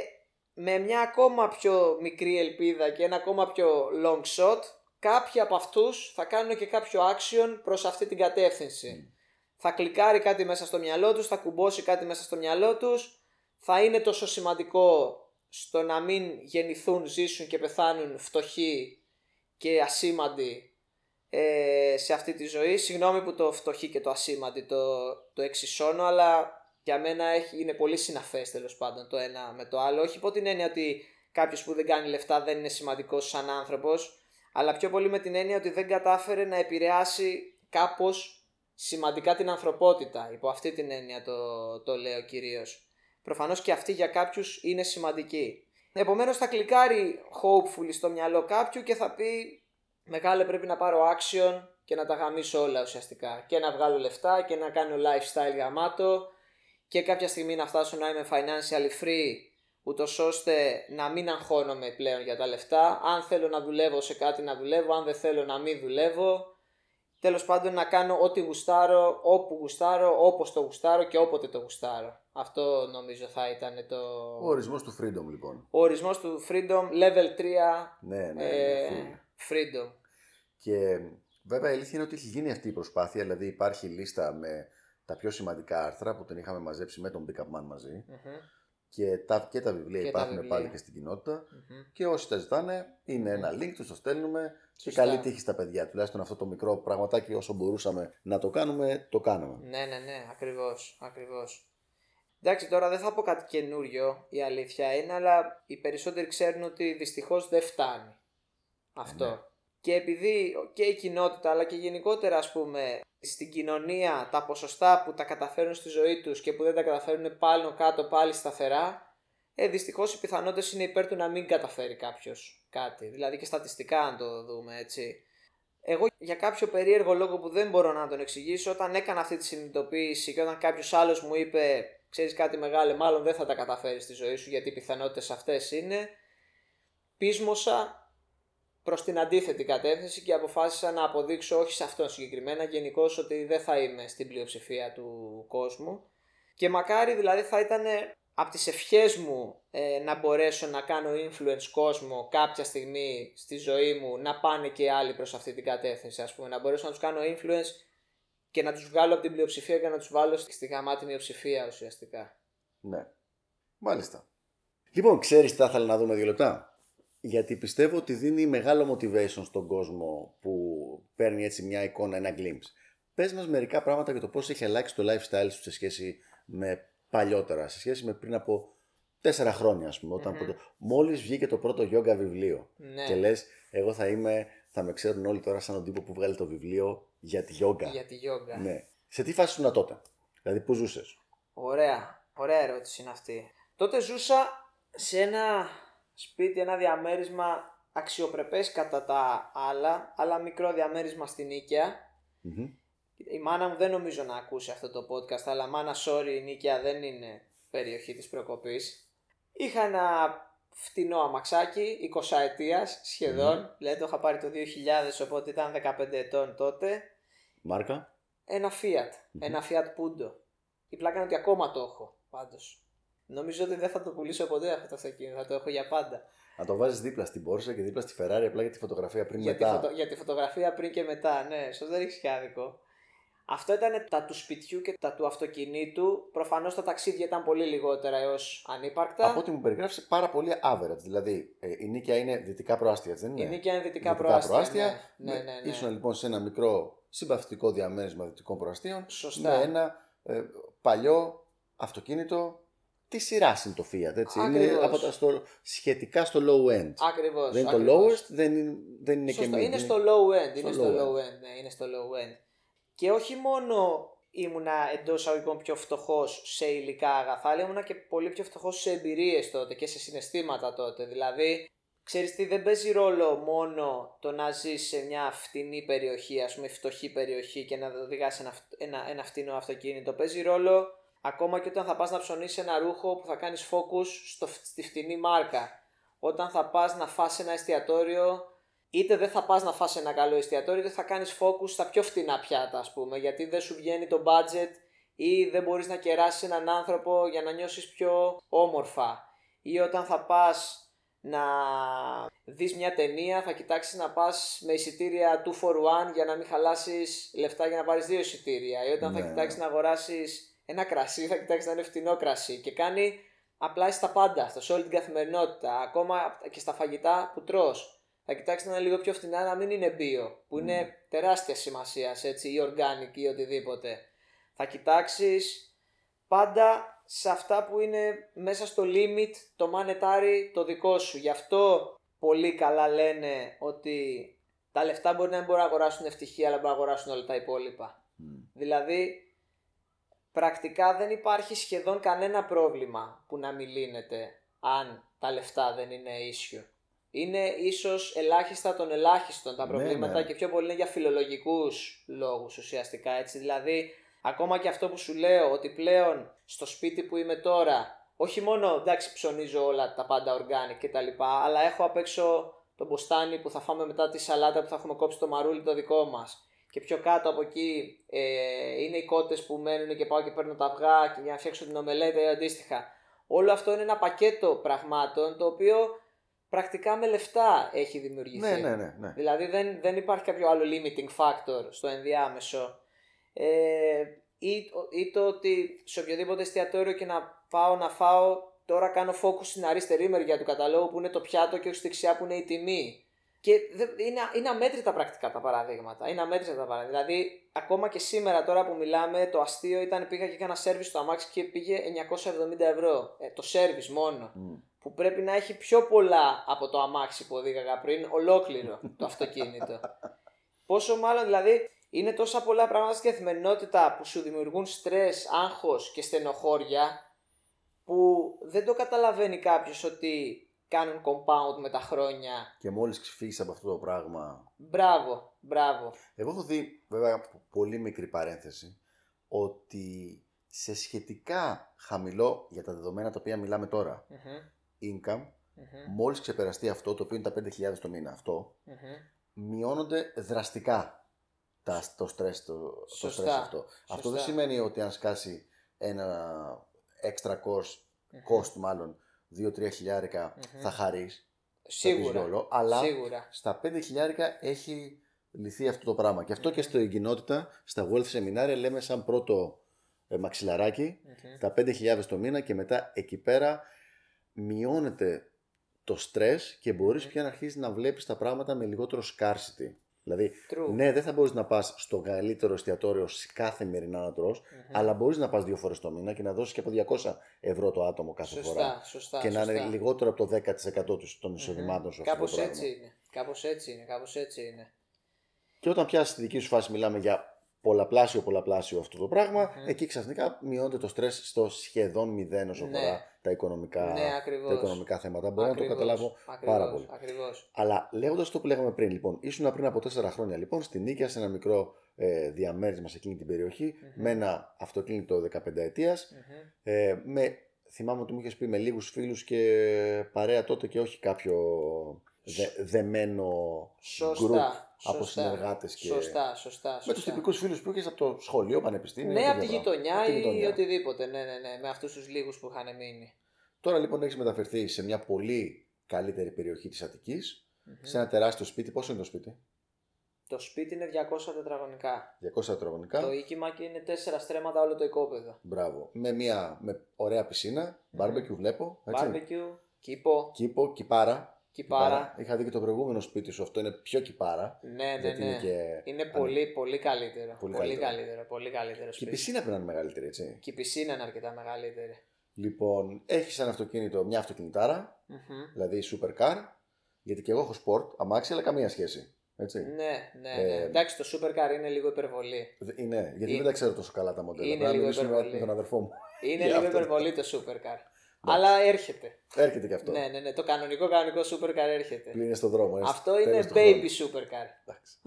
S2: με μια ακόμα πιο μικρή ελπίδα και ένα ακόμα πιο long shot, κάποιοι από αυτούς θα κάνουν και κάποιο action προς αυτή την κατεύθυνση. Θα κλικάρει κάτι μέσα στο μυαλό τους, θα κουμπώσει κάτι μέσα στο μυαλό τους, θα είναι τόσο σημαντικό στο να μην γεννηθούν, ζήσουν και πεθάνουν φτωχοί και ασήμαντοι ε, σε αυτή τη ζωή. Συγγνώμη που το φτωχοί και το ασήμαντι το, το εξισώνω, αλλά για μένα έχει, είναι πολύ συναφές τέλος πάντων το ένα με το άλλο. Όχι υπό την έννοια ότι κάποιος που δεν κάνει λεφτά δεν είναι σημαντικός σαν άνθρωπος, αλλά πιο πολύ με την έννοια ότι δεν κατάφερε να επηρεάσει κάπως σημαντικά την ανθρωπότητα. Υπό αυτή την έννοια το, το λέω κυρίως. Προφανώς και αυτή για κάποιους είναι σημαντική. Επομένως θα κλικάρει hopefully στο μυαλό κάποιου και θα πει μεγάλε πρέπει να πάρω action και να τα γαμίσω όλα ουσιαστικά. Και να βγάλω λεφτά και να κάνω lifestyle γαμάτο και κάποια στιγμή να φτάσω να είμαι financially free ούτως ώστε να μην αγχώνομαι πλέον για τα λεφτά. Αν θέλω να δουλεύω σε κάτι να δουλεύω, αν δεν θέλω να μην δουλεύω. Τέλος πάντων να κάνω ό,τι γουστάρω, όπου γουστάρω, όπως το γουστάρω και όποτε το γουστάρω. Αυτό νομίζω θα ήταν το...
S1: Ο ορισμός του freedom λοιπόν.
S2: Ο ορισμός του freedom, level 3
S1: Ναι, ναι,
S2: ε,
S1: ναι,
S2: freedom.
S1: Και βέβαια η αλήθεια είναι ότι έχει γίνει αυτή η προσπάθεια, δηλαδή υπάρχει λίστα με τα πιο σημαντικά άρθρα που την είχαμε μαζέψει με τον Big Up Man μαζί
S2: Μμμ.
S1: και τα, και τα βιβλία
S2: Και τα
S1: υπάρχουν
S2: βιβλία.
S1: πάλι και στην κοινότητα
S2: Μμμ.
S1: και όσοι τα ζητάνε είναι ένα link, τους το στέλνουμε και
S2: Σωστά.
S1: καλή τύχη στα παιδιά. Τουλάχιστον αυτό το μικρό πραγματάκι όσο μπορούσαμε να το κάνουμε, το κάνουμε.
S2: Ναι, ναι, ναι, ακριβώς, ακριβώς. Εντάξει, τώρα δεν θα πω κάτι καινούριο, η αλήθεια είναι, αλλά οι περισσότεροι ξέρουν ότι δυστυχώς δεν φτάνει αυτό.
S1: ναι.
S2: Και επειδή και η κοινότητα, αλλά και γενικότερα ας πούμε, στην κοινωνία τα ποσοστά που τα καταφέρουν στη ζωή τους και που δεν τα καταφέρουν πάλι κάτω πάλι σταθερά, ε, δυστυχώς οι πιθανότητες είναι υπέρ του να μην καταφέρει κάποιος κάτι. Δηλαδή και στατιστικά αν το δούμε έτσι. Εγώ για κάποιο περίεργο λόγο που δεν μπορώ να τον εξηγήσω, όταν έκανα αυτή τη συνειδητοποίηση και όταν κάποιος άλλος μου είπε, ξέρεις κάτι μεγάλο, μάλλον δεν θα τα καταφέρεις στη ζωή σου γιατί οι πιθανότητες αυτές είναι, πείσμωσα προς την αντίθετη κατεύθυνση και αποφάσισα να αποδείξω όχι σε αυτόν συγκεκριμένα, γενικώς ότι δεν θα είμαι στην πλειοψηφία του κόσμου. Και μακάρι δηλαδή θα ήταν από τις ευχές μου ε, να μπορέσω να κάνω influence κόσμο κάποια στιγμή στη ζωή μου να πάνε και άλλοι προς αυτή την κατεύθυνση ας πούμε να μπορέσω να τους κάνω influence και να τους βγάλω από την πλειοψηφία και να τους βάλω στη γαμάτη μειοψηφία ουσιαστικά.
S1: Ναι. Μάλιστα. Λοιπόν, ξέρεις τι θα ήθελα να δούμε δύο λεπτά; Γιατί πιστεύω ότι δίνει μεγάλο motivation στον κόσμο που παίρνει έτσι μια εικόνα, ένα glimpse. Πες μας μερικά πράγματα για το πώς έχει αλλάξει το lifestyle σου σε σχέση με παλιότερα σε σχέση με πριν από τέσσερα χρόνια, ας πούμε. Όταν Μόλις βγήκε το πρώτο γιόγκα βιβλίο.
S2: Ναι.
S1: Και λες, εγώ θα είμαι, θα με ξέρουν όλοι τώρα σαν τον τύπο που βγάλει το βιβλίο για τη γιόγκα.
S2: Για τη γιόγκα.
S1: Ναι. Σε τι φάση ήσουν τότε, Δηλαδή, πού ζούσες;
S2: Ωραία. Ωραία ερώτηση είναι αυτή. Τότε ζούσα σε ένα σπίτι, ένα διαμέρισμα αξιοπρεπές κατά τα άλλα, αλλά μικρό διαμέρισμα στην Νίκαια. Η μάνα μου δεν νομίζω να ακούσει αυτό το podcast, αλλά μάνα, sorry, η Νίκαια δεν είναι περιοχή της προκοπής. Είχα ένα φτηνό αμαξάκι, 20 ετίας σχεδόν, δηλαδή το είχα πάρει το 2000, οπότε ήταν 15 ετών τότε.
S1: Μάρκα.
S2: Ένα Fiat, ένα Fiat Punto. Η πλάκα είναι ότι ακόμα το έχω, πάντως. Νομίζω ότι δεν θα το πουλήσω ποτέ αυτό το αυτοκίνητο, θα το έχω για πάντα.
S1: Να το βάζεις δίπλα στην Porsche και δίπλα στη Ferrari απλά για τη φωτογραφία πριν
S2: Για τη,
S1: μετά.
S2: φωτο- για τη φωτογραφία πριν και μετά, ναι, ίσως δεν έχεις άδικο. Αυτό ήταν τα του σπιτιού και τα του αυτοκινήτου. Προφανώς τα ταξίδια ήταν πολύ λιγότερα έως ανύπαρκτα.
S1: Από ό,τι μου περιγράφεις, πάρα πολύ average. Δηλαδή, ε, η νίκαια είναι δυτικά προάστια, έτσι δεν είναι;
S2: Η νίκαια είναι δυτικά προάστια, ναι. Ναι, ναι, ναι.
S1: Ήσουν λοιπόν σε ένα μικρό συμπαθητικό διαμέρισμα δυτικών προαστίων.
S2: Σωστά.
S1: Με ένα ε, παλιό αυτοκίνητο. Τι σειρά είναι το Fiat, έτσι. Είναι
S2: Ακριβώς.
S1: από τα στο, σχετικά στο low end.
S2: Ακριβώς.
S1: δεν είναι το lowest, δεν είναι, δεν είναι και
S2: Σωστό.
S1: mid.
S2: Είναι στο low end. Είναι
S1: στο
S2: στο
S1: low
S2: low end. Ναι, είναι στο low end. Και όχι μόνο ήμουνα εντός αγωγικών πιο φτωχός σε υλικά αγαθά, αλλά ήμουνα και πολύ πιο φτωχός σε εμπειρίες τότε και σε συναισθήματα τότε. Δηλαδή, ξέρεις τι, δεν παίζει ρόλο μόνο το να ζεις σε μια φτηνή περιοχή, ας πούμε, φτωχή περιοχή και να οδηγάς ένα, φ- ένα, ένα φτηνό αυτοκίνητο. Παίζει ρόλο ακόμα και όταν θα πας να ψωνίσεις ένα ρούχο που θα κάνεις focus στο, στη φτηνή μάρκα. Όταν θα πας να φας ένα εστιατόριο είτε δεν θα πας να φας ένα καλό εστιατόριο, είτε θα κάνεις focus στα πιο φτηνά πιάτα, ας πούμε, γιατί δεν σου βγαίνει το budget ή δεν μπορείς να κεράσεις έναν άνθρωπο για να νιώσεις πιο όμορφα. Ή όταν θα πας να δεις μια ταινία, θα κοιτάξεις να πας με εισιτήρια 2 for 1 για να μην χαλάσεις λεφτά για να πάρεις δύο εισιτήρια. Ή όταν θα
S1: Ναι.
S2: κοιτάξεις να αγοράσεις ένα κρασί, θα κοιτάξεις να είναι φτηνό κρασί. Και κάνει απλά στα πάντα αυτό, σε όλη την καθημερινότητα, ακόμα και στα φαγητά που τρως θα κοιτάξεις να είναι λίγο πιο φτηνά, να μην είναι bio, που είναι τεράστια σημασία, έτσι, ή organic ή οτιδήποτε. Θα κοιτάξεις πάντα σε αυτά που είναι μέσα στο limit το monetary το δικό σου. Γι' αυτό πολύ καλά λένε ότι τα λεφτά μπορεί να μην μπορούν να αγοράσουν ευτυχία, αλλά μπορούν να αγοράσουν όλα τα υπόλοιπα. Δηλαδή, πρακτικά δεν υπάρχει σχεδόν κανένα πρόβλημα που να μην λύνεται αν τα λεφτά δεν είναι issue. Είναι ίσως ελάχιστα των ελάχιστων τα
S1: Ναι,
S2: προβλήματα
S1: ναι.
S2: και πιο πολύ είναι για φιλολογικούς λόγους ουσιαστικά έτσι. Δηλαδή, ακόμα και αυτό που σου λέω ότι πλέον στο σπίτι που είμαι τώρα, όχι μόνο εντάξει ψωνίζω όλα τα πάντα organic και τα λοιπά, αλλά έχω απ' έξω το μποστάνι που θα φάμε μετά τη σαλάτα που θα έχουμε κόψει το μαρούλι το δικό μας. Και πιο κάτω από εκεί ε, είναι οι κότες που μένουν και πάω και παίρνω τα αυγά και για να φτιάξω την ομελέτα ή αντίστοιχα. Όλο αυτό είναι ένα πακέτο πραγμάτων το οποίο πρακτικά με λεφτά έχει δημιουργηθεί.
S1: Ναι, ναι, ναι. ναι.
S2: Δηλαδή δεν, δεν υπάρχει κάποιο άλλο limiting factor στο ενδιάμεσο. Ε, ή, ή το ότι σε οποιοδήποτε εστιατόριο και να πάω να φάω, τώρα κάνω focus στην αριστερή μεριά του καταλόγου που είναι το πιάτο και όχι στη δεξιά που είναι η τιμή. Και δεν- είναι, είναι αμέτρητα πρακτικά τα παραδείγματα. Είναι αμέτρητα τα παραδείγματα. Δηλαδή, ακόμα και σήμερα τώρα που μιλάμε, το αστείο ήταν πήγα και έκανα service στο αμάξι και πήγε 970 ευρώ. Ε, το service μόνο. Που πρέπει να έχει πιο πολλά από το αμάξι που οδήγαγα πριν, ολόκληρο το αυτοκίνητο. Πόσο μάλλον δηλαδή είναι τόσα πολλά πράγματα στην καθημερινότητα που σου δημιουργούν στρες, άγχος και στενοχώρια που δεν το καταλαβαίνει κάποιος ότι κάνουν compound με τα χρόνια.
S1: Και μόλις ξεφύγεις από αυτό το πράγμα.
S2: Μπράβο, μπράβο.
S1: Εγώ έχω δει, βέβαια, πολύ μικρή παρένθεση, ότι σε σχετικά χαμηλό για τα δεδομένα τα οποία μιλάμε τώρα,
S2: Μμμ,
S1: income,
S2: μμμ,
S1: μόλις ξεπεραστεί αυτό, το οποίο είναι τα 5.000 το μήνα αυτό,
S2: μμμ.
S1: μειώνονται δραστικά τα, το στρες, το, το
S2: Σωστά,
S1: στρες αυτό.
S2: σωστά.
S1: Αυτό δεν σημαίνει ότι αν σκάσει ένα extra cost, cost μάλλον, 2-3 χιλιάρικα θα χαρείς.
S2: Σίγουρα,
S1: θα πεις YOLO, αλλά
S2: σίγουρα.
S1: στα 5 χιλιάρικα έχει λυθεί αυτό το πράγμα. Και αυτό και στην κοινότητα, στα wealth σεμινάρια λέμε σαν πρώτο ε, μαξιλαράκι, τα 5.000 το μήνα και μετά εκεί πέρα μειώνεται το στρες και μπορείς πια να αρχίσεις να βλέπεις τα πράγματα με λιγότερο scarcity. Δηλαδή,
S2: True.
S1: ναι, δεν θα μπορείς να πας στο καλύτερο εστιατόριο σε κάθε μερινά να τρως, αλλά μπορείς να πας δύο φορές το μήνα και να δώσεις και από 200 ευρώ το άτομο κάθε
S2: Σωστά,
S1: φορά.
S2: σωστά.
S1: και να
S2: σωστά.
S1: είναι λιγότερο από το 10% του- των εισοδημάτων σου αυτό
S2: Κάπως
S1: το πράγμα.
S2: έτσι είναι. Κάπως έτσι είναι. Κάπως έτσι είναι.
S1: Και όταν πιάσεις τη δική σου φάση, μιλάμε για πολλαπλάσιο πολλαπλάσιο αυτό το πραγμα εκεί ξαφνικά μειώνεται το στρες στο σχεδόν μηδέν όσο
S2: Ναι.
S1: αφορά τα οικονομικά,
S2: Ναι, ακριβώς.
S1: τα οικονομικά θέματα. Μπορώ να το
S2: Ακριβώς,
S1: καταλάβω
S2: ακριβώς,
S1: πάρα πολύ.
S2: Ακριβώς.
S1: Αλλά λέγοντας το που λέγαμε πριν, λοιπόν, ήσουν πριν από τέσσερα χρόνια λοιπόν στην Νίκαια σε ένα μικρό ε, διαμέρισμα σε εκείνη την περιοχη με ένα αυτοκίνητο 15 ετίας
S2: Μμμ.
S1: ε, με, θυμάμαι ότι μου είχες πει με λίγους φίλους και παρέα τότε και όχι κάποιο δε, δεμένο
S2: Σωστά.
S1: Group από
S2: σωστά,
S1: συνεργάτες και
S2: Σωστά, σωστά.
S1: με τους
S2: σωστά.
S1: τυπικούς φίλους που είχες από το σχολείο, πανεπιστήμιο.
S2: Ναι,
S1: τέτοια
S2: από τη
S1: πράγματα.
S2: γειτονιά
S1: Από τη
S2: ή
S1: γειτονιά.
S2: οτιδήποτε. Ναι, ναι, ναι. Με αυτούς τους λίγους που είχαν μείνει.
S1: Τώρα λοιπόν έχεις μεταφερθεί σε μια πολύ καλύτερη περιοχή της αττικης σε ένα τεράστιο σπίτι. Πόσο είναι το σπίτι;
S2: Το σπίτι είναι 200 τετραγωνικά.
S1: 200 τετραγωνικά.
S2: Το οίκημα και είναι 4 στρέμματα όλο το οικόπεδο.
S1: Μπράβο. Με μια με ωραία πισίνα, barbecue βλέπω. Έτσι.
S2: Barbecue, κήπο,
S1: Κήπο, κυπάρα.
S2: Κυπάρα.
S1: Είχα δει και το προηγούμενο σπίτι σου, αυτό είναι πιο κυπάρα.
S2: Ναι, ναι,
S1: γιατί
S2: ναι.
S1: είναι και.
S2: Είναι πολύ, πολύ καλύτερο.
S1: Πολύ
S2: Πολύ,
S1: καλύτερο.
S2: καλύτερο. Πολύ καλύτερο
S1: Και η
S2: σπίτι.
S1: πισίνα πρέπει να είναι μεγαλύτερη, έτσι.
S2: Και η πισίνα είναι αρκετά μεγαλύτερη.
S1: Λοιπόν, έχεις ένα αυτοκίνητο, μια αυτοκινητάρα,
S2: Μμμ.
S1: δηλαδή supercar. Γιατί και εγώ έχω sport, αμάξι, αλλά καμία σχέση. Έτσι.
S2: Ναι, ναι,
S1: Ε,
S2: ναι. Εντάξει, το supercar είναι λίγο υπερβολή.
S1: Δε- Είναι, γιατί
S2: Είναι-
S1: δεν τα ξέρω τόσο καλά τα μοντέλα.
S2: Είναι
S1: Πρέπει να
S2: λίγο
S1: μιλήσουμε
S2: υπερβολή.
S1: με τον αδερφό μου.
S2: Είναι
S1: Για
S2: λίγο
S1: αυτό.
S2: υπερβολή το supercar. Αλλά έρχεται.
S1: Έρχεται και αυτό.
S2: Ναι, ναι, ναι. Το κανονικό κανονικό supercar έρχεται.
S1: Πλην είναι στον δρόμο. είναι
S2: Αυτό
S1: στο
S2: είναι
S1: τέλος του
S2: baby
S1: χρόνου.
S2: supercar.
S1: Εντάξει.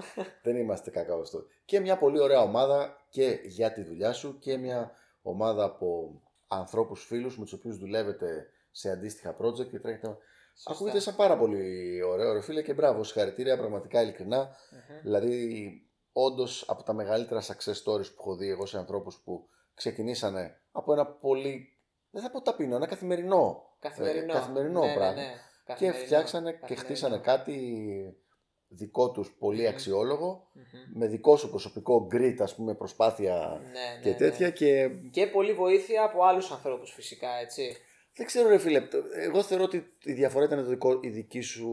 S1: δεν είμαστε κακά αυτό. Και μια πολύ ωραία ομάδα και για τη δουλειά σου και μια ομάδα από ανθρώπους φίλους με τους οποίους δουλεύετε σε αντίστοιχα project και τρέχετε. Ακούγεται σαν πάρα πολύ ωραίο, ρε φίλε, και μπράβο, συγχαρητήρια, πραγματικά ειλικρινά.
S2: Μμμ.
S1: Δηλαδή, όντως από τα μεγαλύτερα success stories που έχω δει εγώ σε ανθρώπους που ξεκινήσανε από ένα πολύ, δεν θα πω ταπεινό, ένα καθημερινό,
S2: Καθημερινό.
S1: ε, καθημερινό
S2: ναι,
S1: πράγμα.
S2: Ναι, ναι.
S1: Και
S2: Καθημερινό.
S1: φτιάξανε και
S2: Καθημερινό.
S1: χτίσανε κάτι δικό τους πολύ αξιόλογο
S2: Μμμ.
S1: με δικό σου προσωπικό grit, ας πούμε, προσπάθεια
S2: Ναι,
S1: και
S2: ναι,
S1: τέτοια
S2: ναι.
S1: και
S2: Και πολύ βοήθεια από άλλους ανθρώπους φυσικά, έτσι.
S1: δεν ξέρω ρε φίλε, το- εγώ θεωρώ ότι η διαφορά ήταν το δικό, η δική σου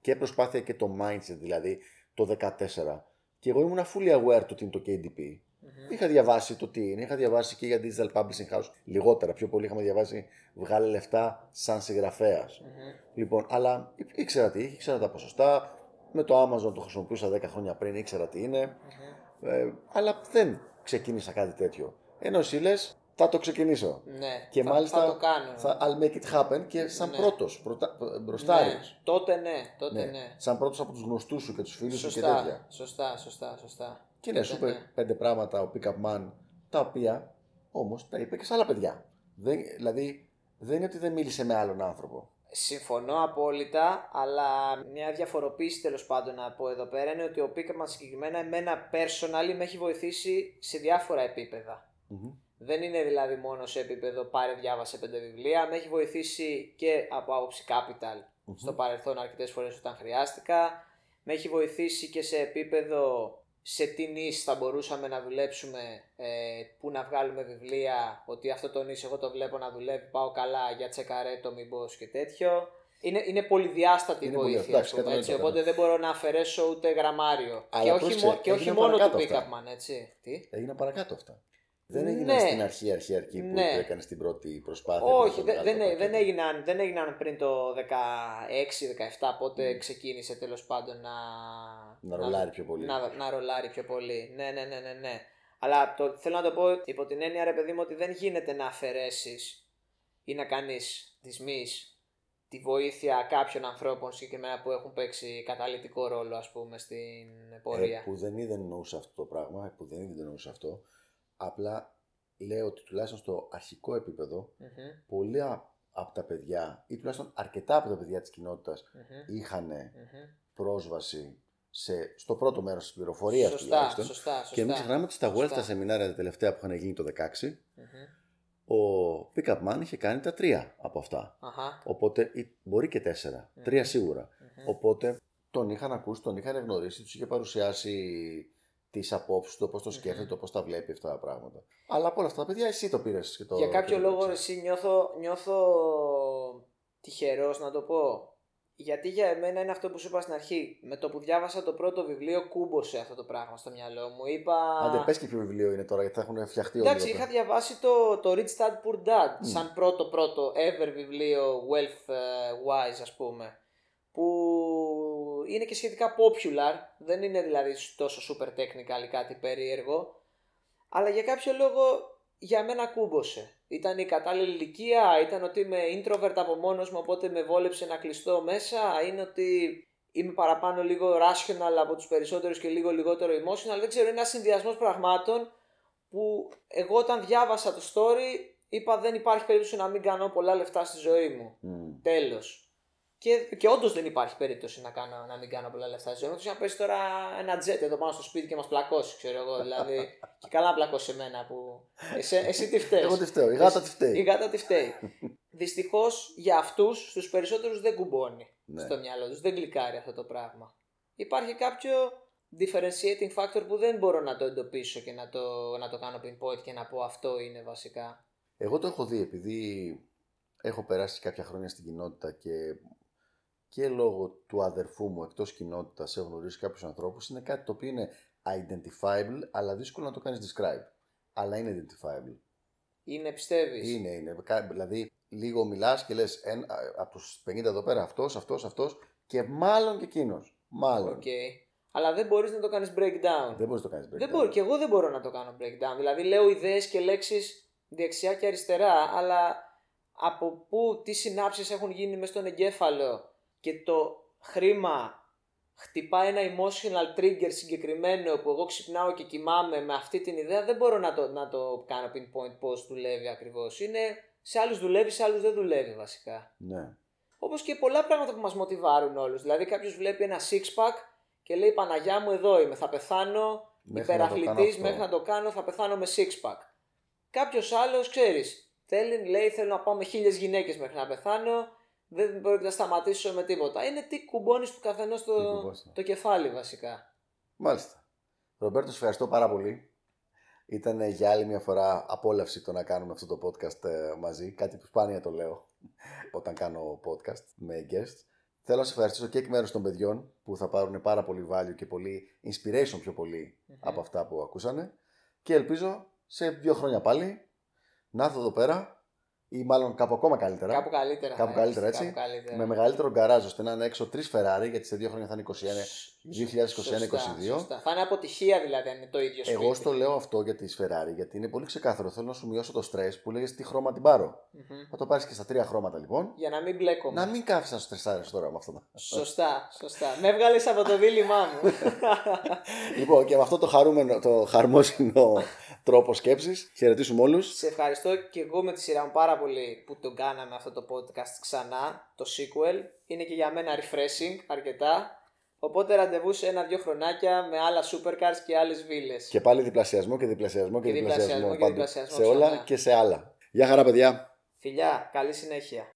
S1: και προσπάθεια και το mindset δηλαδή το 14 και εγώ ήμουν fully aware του τι είναι το KDP.
S2: Μμμ.
S1: Είχα διαβάσει το τι είναι, είχα διαβάσει και για digital publishing house λιγότερα, πιο πολύ είχαμε διαβάσει βγάλε λεφτά σαν συγγραφέας.
S2: Μμμ.
S1: Λοιπόν, αλλά ή- ήξερα τι είχε, ήξερα τα ποσοστά. Με το Amazon το χρησιμοποιούσα 10 χρόνια πριν, ήξερα τι είναι.
S2: Μμμ.
S1: Ε, αλλά δεν ξεκίνησα κάτι τέτοιο. Ενώ εσύ λες, θα το ξεκινήσω.
S2: Ναι,
S1: Και
S2: θα,
S1: μάλιστα
S2: θα το κάνω.
S1: Θα, I'll make it happen και σαν
S2: Ναι.
S1: πρώτος, πρώτος, μπροστάρι.
S2: Ναι, τότε ναι, τότε ναι.
S1: Σαν πρώτος από τους γνωστούς σου και τους φίλους σου και
S2: Σωστά,
S1: τέτοια.
S2: σωστά, σωστά, σωστά.
S1: Και ναι, σου είπε
S2: ναι.
S1: πέντε πράγματα ο Pick Up Man, τα οποία όμως τα είπε και σε άλλα παιδιά. Δεν, δηλαδή, δεν είναι ότι δεν μίλησε με άλλον άνθρωπο.
S2: Συμφωνώ απόλυτα, αλλά μια διαφοροποίηση τέλος πάντων να πω εδώ πέρα είναι ότι ο Πίκερμαν συγκεκριμένα εμένα personally με έχει βοηθήσει σε διάφορα επίπεδα.
S1: Μμμ.
S2: Δεν είναι δηλαδή μόνο σε επίπεδο πάρε διάβασε πέντε βιβλία, με έχει βοηθήσει και από άποψη capital στο παρελθόν αρκετές φορές όταν χρειάστηκα. Με έχει βοηθήσει και σε επίπεδο σε τι νης θα μπορούσαμε να δουλέψουμε, ε, που να βγάλουμε βιβλία, ότι αυτό το νης εγώ το βλέπω να δουλεύει, πάω καλά, για τσεκαρέ το μήπως και τέτοιο. Είναι, είναι πολυδιάστατη η
S1: Είναι πολύ-
S2: βοήθεια,
S1: εντάξει,
S2: ας πούμε,
S1: κατανοητό,
S2: έτσι, οπότε δεν μπορώ να αφαιρέσω ούτε γραμμάριο.
S1: Αλλά
S2: και όχι,
S1: πρόσεξε,
S2: μο- και όχι
S1: έγιναν
S2: μόνο του
S1: παρακάτω αυτά.
S2: Pick-up Man, έτσι. Τι;
S1: Έγιναν παρακάτω αυτά. Δεν
S2: Ναι.
S1: έγιναν στην αρχή, αρχή, αρχή που
S2: Ναι.
S1: έκανες την πρώτη προσπάθεια.
S2: Όχι,
S1: με το
S2: δεν,
S1: μεγάλο
S2: δεν,
S1: πακέτο.
S2: δεν, έγιναν, δεν έγιναν πριν το 16-17, πότε ξεκίνησε τέλος πάντων να,
S1: Να ρολάρει πιο πολύ.
S2: Να, να ρολάρει πιο πολύ. Ναι, ναι, ναι, ναι, ναι. Αλλά το, θέλω να το πω υπό την έννοια, ρε παιδί μου, ότι δεν γίνεται να αφαιρέσεις ή να κάνεις δυσμή τη βοήθεια κάποιων ανθρώπων συγκεκριμένα που έχουν παίξει καταλητικό ρόλο, ας πούμε, στην πορεία.
S1: Ε, που δεν είδε εννοούσε αυτό το πράγμα, ε, που δεν είδε εννοούσε αυτό. Απλά λέω ότι τουλάχιστον στο αρχικό επίπεδο,
S2: Μμμ,
S1: πολλά από τα παιδιά, ή τουλάχιστον αρκετά από τα παιδιά της κοινότητας,
S2: μμμ,
S1: είχαν
S2: μμμ.
S1: πρόσβαση σε, στο πρώτο μέρος της πληροφορίας
S2: Σωστά,
S1: τουλάχιστον.
S2: σωστά, σωστά.
S1: Και μην ξεχνάμε ότι στα Wealth
S2: Σωστά.
S1: τα σεμινάρια τα τελευταία που είχαν γίνει το 16,
S2: Μμμ.
S1: ο Pick Up Man είχε κάνει τα τρία από αυτά.
S2: Αχα.
S1: Οπότε, ή μπορεί και τέσσερα. Τρία σίγουρα.
S2: Μμμ.
S1: Οπότε τον είχαν ακούσει, τον είχαν γνωρίσει, τους είχε παρουσιάσει τις απόψεις του, πώ το σκέφτεται, το πώ τα βλέπει αυτά τα πράγματα. Αλλά από όλα αυτά τα παιδιά, εσύ το πήρες και το.
S2: Για κάποιο
S1: και το
S2: λόγο
S1: παίξες.
S2: εσύ νιώθω, νιώθω τυχερός να το πω Γιατί για εμένα είναι αυτό που σου είπα στην αρχή. Με το που διάβασα το πρώτο βιβλίο, κούμποσε αυτό το πράγμα στο μυαλό μου. Είπα.
S1: Άντε, πες και ποιο βιβλίο είναι τώρα, γιατί θα έχουν φτιαχτεί όλοι.
S2: Εντάξει, είχα διαβάσει το, το Rich Dad Poor Dad, σαν πρώτο πρώτο ever βιβλίο wealth ε, wise, ας πούμε. Που είναι και σχετικά popular. Δεν είναι δηλαδή τόσο super technical ή κάτι περίεργο. Αλλά για κάποιο λόγο για μένα κούμποσε. Ήταν η κατάλληλη ηλικία, ήταν ότι είμαι introvert από μόνος μου οπότε με βόλεψε να κλειστώ μέσα, είναι ότι είμαι παραπάνω λίγο rational από τους περισσότερους και λίγο λιγότερο emotional, δεν ξέρω, είναι ένας συνδυασμός πραγμάτων που εγώ όταν διάβασα το story είπα δεν υπάρχει περίπτωση να μην κάνω πολλά λεφτά στη ζωή μου. Mm. Τέλος. Και, και όντως δεν υπάρχει περίπτωση να, κάνω, να μην κάνω πολλά λεφτά στη ζωή μου. να πέσει τώρα ένα τζετ εδώ πάνω στο σπίτι και μας πλακώσει, ξέρω εγώ. Δηλαδή, και καλά να πλακώσει εμένα που. Εσύ, εσύ τι φταίεις;
S1: Εγώ τι φταίω. Η γάτα τι φταίει.
S2: Η γάτα τι φταίει. Δυστυχώς για αυτούς, του περισσότερους δεν κουμπώνει ναι. στο μυαλό τους. Δεν γλυκάρει αυτό το πράγμα. Υπάρχει κάποιο differentiating factor που δεν μπορώ να το εντοπίσω και να το, να το κάνω pinpoint και να πω αυτό είναι βασικά.
S1: Εγώ το έχω δει επειδή έχω περάσει κάποια χρόνια στην κοινότητα και και λόγω του αδερφού μου εκτός κοινότητας έχω γνωρίσει κάποιους ανθρώπους είναι κάτι το οποίο είναι identifiable αλλά δύσκολο να το κάνεις describe. Αλλά είναι identifiable.
S2: Είναι πιστεύεις;
S1: Είναι, είναι. Δηλαδή λίγο μιλάς και λες από τους 50 εδώ πέρα αυτός, αυτός, αυτός και μάλλον και εκείνος. Μάλλον.
S2: Okay. Αλλά δεν μπορείς να το κάνεις breakdown.
S1: Δεν μπορείς να το κάνεις breakdown.
S2: Δεν μπορεί, και εγώ δεν μπορώ να το κάνω breakdown. Δηλαδή λέω ιδέες και λέξεις δεξιά και αριστερά, αλλά από πού, τι συνάψεις έχουν γίνει μες στον εγκέφαλο; Και το χρήμα χτυπάει ένα emotional trigger συγκεκριμένο που εγώ ξυπνάω και κοιμάμαι με αυτή την ιδέα, δεν μπορώ να το, να το κάνω pinpoint πώς δουλεύει ακριβώς. Είναι, σε άλλους δουλεύει, σε άλλους δεν δουλεύει βασικά.
S1: Ναι.
S2: Όπως και πολλά πράγματα που μας μοτιβάρουν όλους. Δηλαδή κάποιος βλέπει ένα six pack και λέει Παναγιά μου εδώ είμαι, θα πεθάνω υπεραθλητής μέχρι να το κάνω, θα πεθάνω με six pack. Κάποιος άλλος ξέρεις, θέλει, λέει θέλω να πάω με χίλιες γυναίκες μέχρι να πεθάνω, δεν μπορεί να σταματήσω με τίποτα. Είναι τι κουμπώνεις του καθενό το, το κεφάλι βασικά.
S1: Μάλιστα. Ρομπέρτο, ευχαριστώ πάρα πολύ. Ήταν για άλλη μια φορά απόλαυση το να κάνουμε αυτό το podcast ε, μαζί. Κάτι που σπάνια το λέω όταν κάνω podcast με guests. Θέλω να σε ευχαριστήσω και εκ μέρους των παιδιών που θα πάρουν πάρα πολύ value και πολύ inspiration πιο πολυ από αυτά που ακούσανε. Και ελπίζω σε δύο χρόνια πάλι να έρθω εδώ πέρα ή μάλλον κάπου ακόμα καλύτερα.
S2: Κάπου καλύτερα.
S1: Κάπου καλύτερα έτσι.
S2: Κάπου καλύτερα.
S1: Με μεγαλύτερο γκαράζ ώστε να είναι έξω τρεις Ferrari, γιατί σε δύο χρόνια θα είναι 2021-2022.
S2: Θα είναι αποτυχία δηλαδή αν είναι το ίδιο σπίτι.
S1: Εγώ στο λέω αυτό για τη Ferrari, γιατί είναι πολύ ξεκάθαρο. Θέλω να σου μειώσω το στρε που λέγε τι χρώμα την πάρω. Mm-hmm. Θα το πάρεις και στα τρία χρώματα λοιπόν.
S2: Για να μην μπλέκομαι.
S1: Να μην κάθεσαι να σου στρεσάρεις τώρα με αυτό.
S2: Σωστά, σωστά. Με έβγαλες από το δίλημά μου.
S1: λοιπόν, και με αυτό το, χαρούμενο, το χαρμόσυνο τρόπο σκέψης. Χαιρετήσουμε όλους.
S2: Σε ευχαριστώ και εγώ με τη σειρά μου πάρα πολύ που τον κάναμε αυτό το podcast ξανά, το sequel. Είναι και για μένα refreshing αρκετά. Οπότε ραντεβού σε ένα-δύο χρονάκια με άλλα supercars και άλλες βίλες.
S1: Και πάλι διπλασιασμό και διπλασιασμό και, και διπλασιασμό. Και διπλασιασμό, και διπλασιασμό σε όλα και σε άλλα. Γεια χαρά, παιδιά.
S2: Φιλιά, καλή συνέχεια.